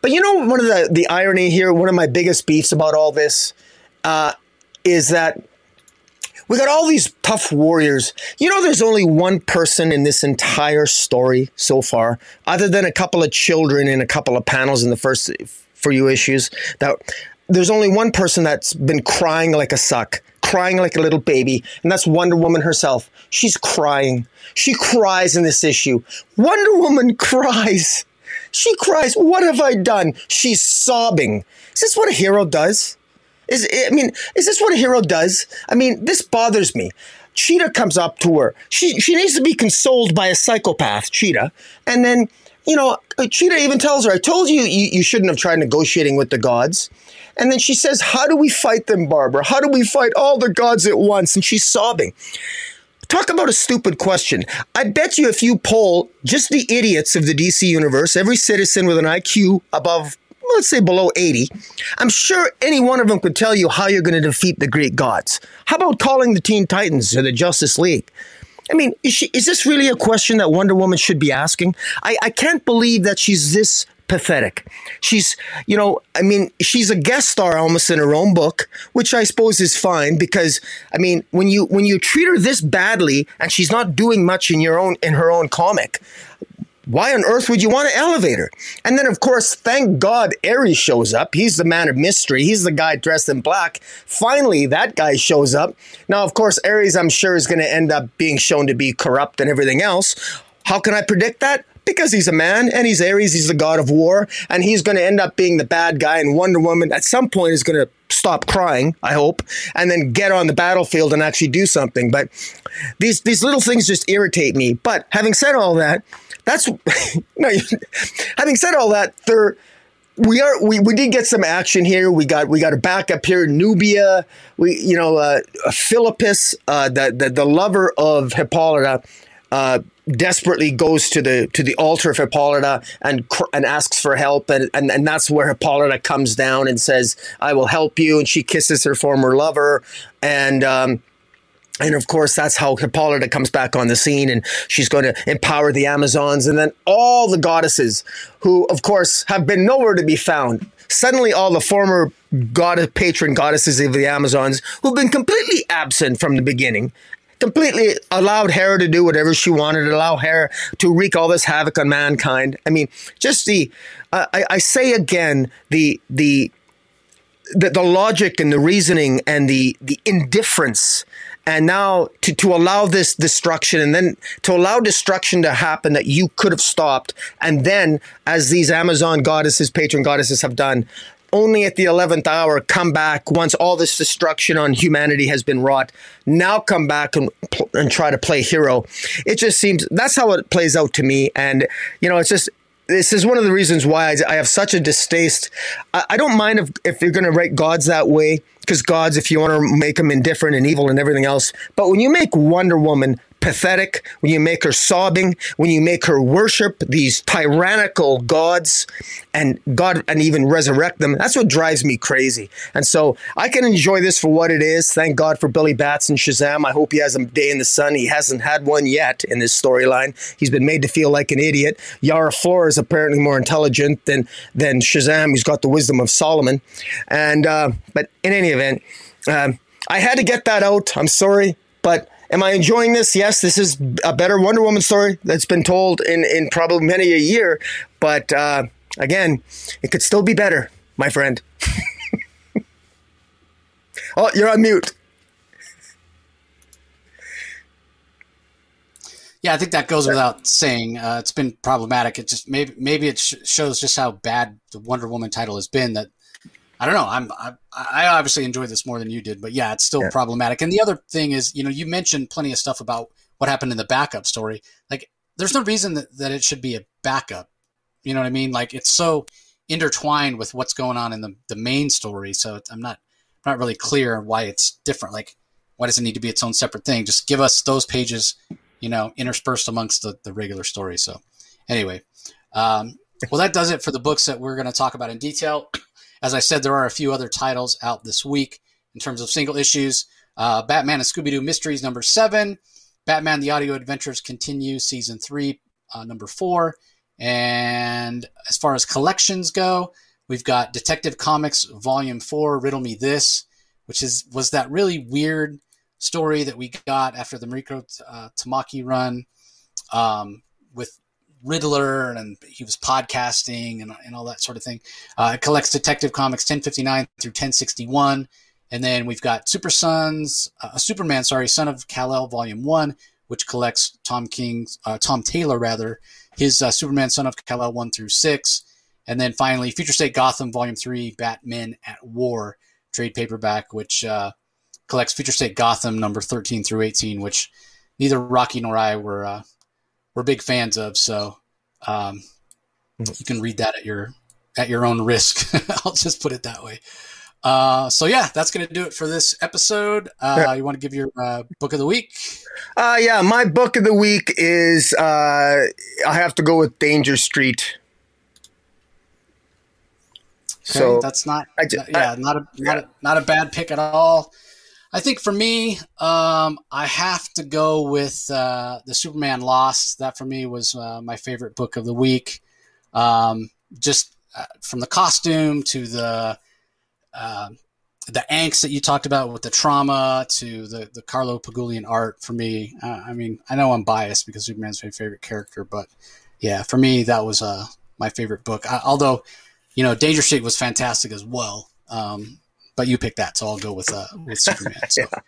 But you know, one of the the irony here, one of my biggest beefs about all this, uh, is that we got all these tough warriors. You know, there's only one person in this entire story so far, other than a couple of children and a couple of panels in the first for you issues. That there's only one person that's been crying like a suck, crying like a little baby, and that's Wonder Woman herself. She's crying. She cries in this issue. Wonder Woman cries. She cries. What have I done? She's sobbing. Is this what a hero does? Is I mean, is this what a hero does? I mean, this bothers me. Cheetah comes up to her. She she needs to be consoled by a psychopath, Cheetah, and then you know, Cheetah even tells her, "I told you, you you shouldn't have tried negotiating with the gods." And then she says, "How do we fight them, Barbara? How do we fight all the gods at once?" And she's sobbing. Talk about a stupid question. I bet you if you poll just the idiots of the DC universe, every citizen with an IQ above let's say below 80, I'm sure any one of them could tell you how you're going to defeat the Greek gods. How about calling the Teen Titans or the Justice League? I mean, is, she, is this really a question that Wonder Woman should be asking? I, I can't believe that she's this pathetic. She's, you know, I mean, she's a guest star almost in her own book, which I suppose is fine because, I mean, when you when you treat her this badly and she's not doing much in your own in her own comic, why on earth would you want an elevator? And then, of course, thank God Ares shows up. He's the man of mystery. He's the guy dressed in black. Finally, that guy shows up. Now, of course, Ares, I'm sure, is going to end up being shown to be corrupt and everything else. How can I predict that? because he's a man and he's Ares, he's the god of war, and he's going to end up being the bad guy. And Wonder Woman at some point is going to stop crying, I hope, and then get on the battlefield and actually do something. But these these little things just irritate me. But having said all that, that's no. having said all that, there we are we, we did get some action here. We got we got a backup here, Nubia. We you know uh, Philippus, uh, the, the the lover of Hippolyta. Uh, desperately goes to the to the altar of Hippolyta and and asks for help and, and and that's where Hippolyta comes down and says I will help you and she kisses her former lover and um, and of course, that's how Hippolyta comes back on the scene and she's going to empower the Amazons. And then all the goddesses, who, of course, have been nowhere to be found. Suddenly, all the former god patron goddesses of the Amazons, who've been completely absent from the beginning, completely allowed Hera to do whatever she wanted, allow Hera to wreak all this havoc on mankind. I mean, just the, uh, I, I say again, the, the, the, the logic and the reasoning and the, the indifference and now to, to allow this destruction and then to allow destruction to happen that you could have stopped. And then as these amazon goddesses patron goddesses have done only at the 11th hour come back once all this destruction on humanity has been wrought. Now come back and, and try to play hero. It just seems that's how it plays out to me. And you know it's just this is one of the reasons why I, have such a distaste. I, I don't mind if, if you're going to write gods that way, because gods, if you want to make them indifferent and evil and everything else. But when you make Wonder Woman pathetic, when you make her sobbing, when you make her worship these tyrannical gods and God and even resurrect them, that's what drives me crazy. And so I can enjoy this for what it is. Thank God for Billy Batson Shazam. I hope he has a day in the sun. He hasn't had one yet in this storyline. He's been made to feel like an idiot. Yara Flor is apparently more intelligent than than Shazam. He's got the wisdom of Solomon. And uh, but in any event, um, I had to get that out. I'm sorry, but Am I enjoying this? Yes, this is a better Wonder Woman story that's been told in, in probably many a year. But uh, again, it could still be better, my friend. oh, you're on mute. Yeah, I think that goes without saying. Uh, it's been problematic. It just maybe maybe it sh- shows just how bad the Wonder Woman title has been. That I don't know. I'm I, I, obviously enjoyed this more than you did, but yeah, it's still yeah. problematic. And the other thing is, you know, you mentioned plenty of stuff about what happened in the backup story. Like, there's no reason that, that it should be a backup. You know what I mean? Like, it's so intertwined with what's going on in the, the main story. So I'm not not really clear why it's different. Like, why does it need to be its own separate thing? Just give us those pages, you know, interspersed amongst the, the regular story. So, anyway, um, well, that does it for the books that we're going to talk about in detail. As I said, there are a few other titles out this week in terms of single issues. Uh, Batman and Scooby Doo Mysteries number seven, Batman the Audio Adventures Continue season three, uh, number four. And as far as collections go, we've got Detective Comics Volume Four, Riddle Me This, which is was that really weird story that we got after the Mariko uh, Tamaki run um, with Riddler and he was podcasting and, and all that sort of thing. Uh, it collects Detective Comics 1059 through 1061. And then we've got Super Sons, uh, Superman, sorry, Son of Kal-El Volume 1, which collects Tom King's, uh, Tom Taylor rather, his uh, Superman, Son of Kal-El 1 through 6. And then finally, Future State Gotham Volume 3, Batman at War, trade paperback, which uh, collects Future State Gotham number 13 through 18, which neither Rocky nor I were uh, we're big fans of. So um, mm-hmm. you can read that at your at your own risk. I'll just put it that way. Uh, so yeah, that's going to do it for this episode. Uh, You want to give your uh, book of the week? Uh, yeah, my book of the week is uh, I have to go with Danger Street. Okay, so that's not just, yeah, I, not a not a not a bad pick at all. I think for me, um, I have to go with uh, the Superman Lost. That for me was uh, my favorite book of the week. Um, just uh, from the costume to the uh, the angst that you talked about with the trauma to the the Carlo Pagulayan art. For me, uh, I mean, I know I'm biased because Superman's my favorite character, but yeah, for me that was uh, my favorite book. I, although, you know, Danger Street was fantastic as well. Um, but you picked that, so I'll go with uh, with Superman. So. yeah.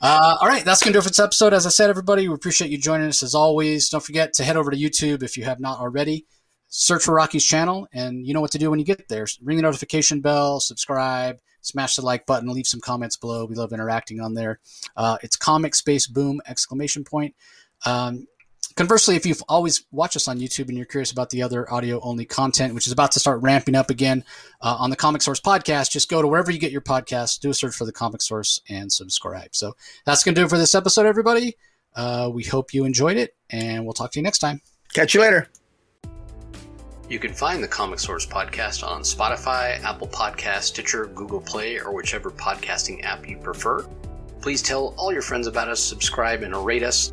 Uh, all right, that's going to do it for this episode. As I said, everybody, we appreciate you joining us as always. Don't forget to head over to YouTube if you have not already. Search for Rocky's channel, and you know what to do when you get there. Ring the notification bell, subscribe, smash the like button, leave some comments below. We love interacting on there. Uh, it's Comic Space Boom! Exclamation point. Um, conversely, if you've always watched us on YouTube and you're curious about the other audio only content, which is about to start ramping up again uh, on the Comic Source podcast, just go to wherever you get your podcast, do a search for the Comic Source, and subscribe. So that's going to do it for this episode, everybody. Uh, we hope you enjoyed it, and we'll talk to you next time. Catch you later. You can find the Comic Source podcast on Spotify, Apple Podcast, Stitcher, Google Play, or whichever podcasting app you prefer. Please tell all your friends about us, subscribe, and rate us.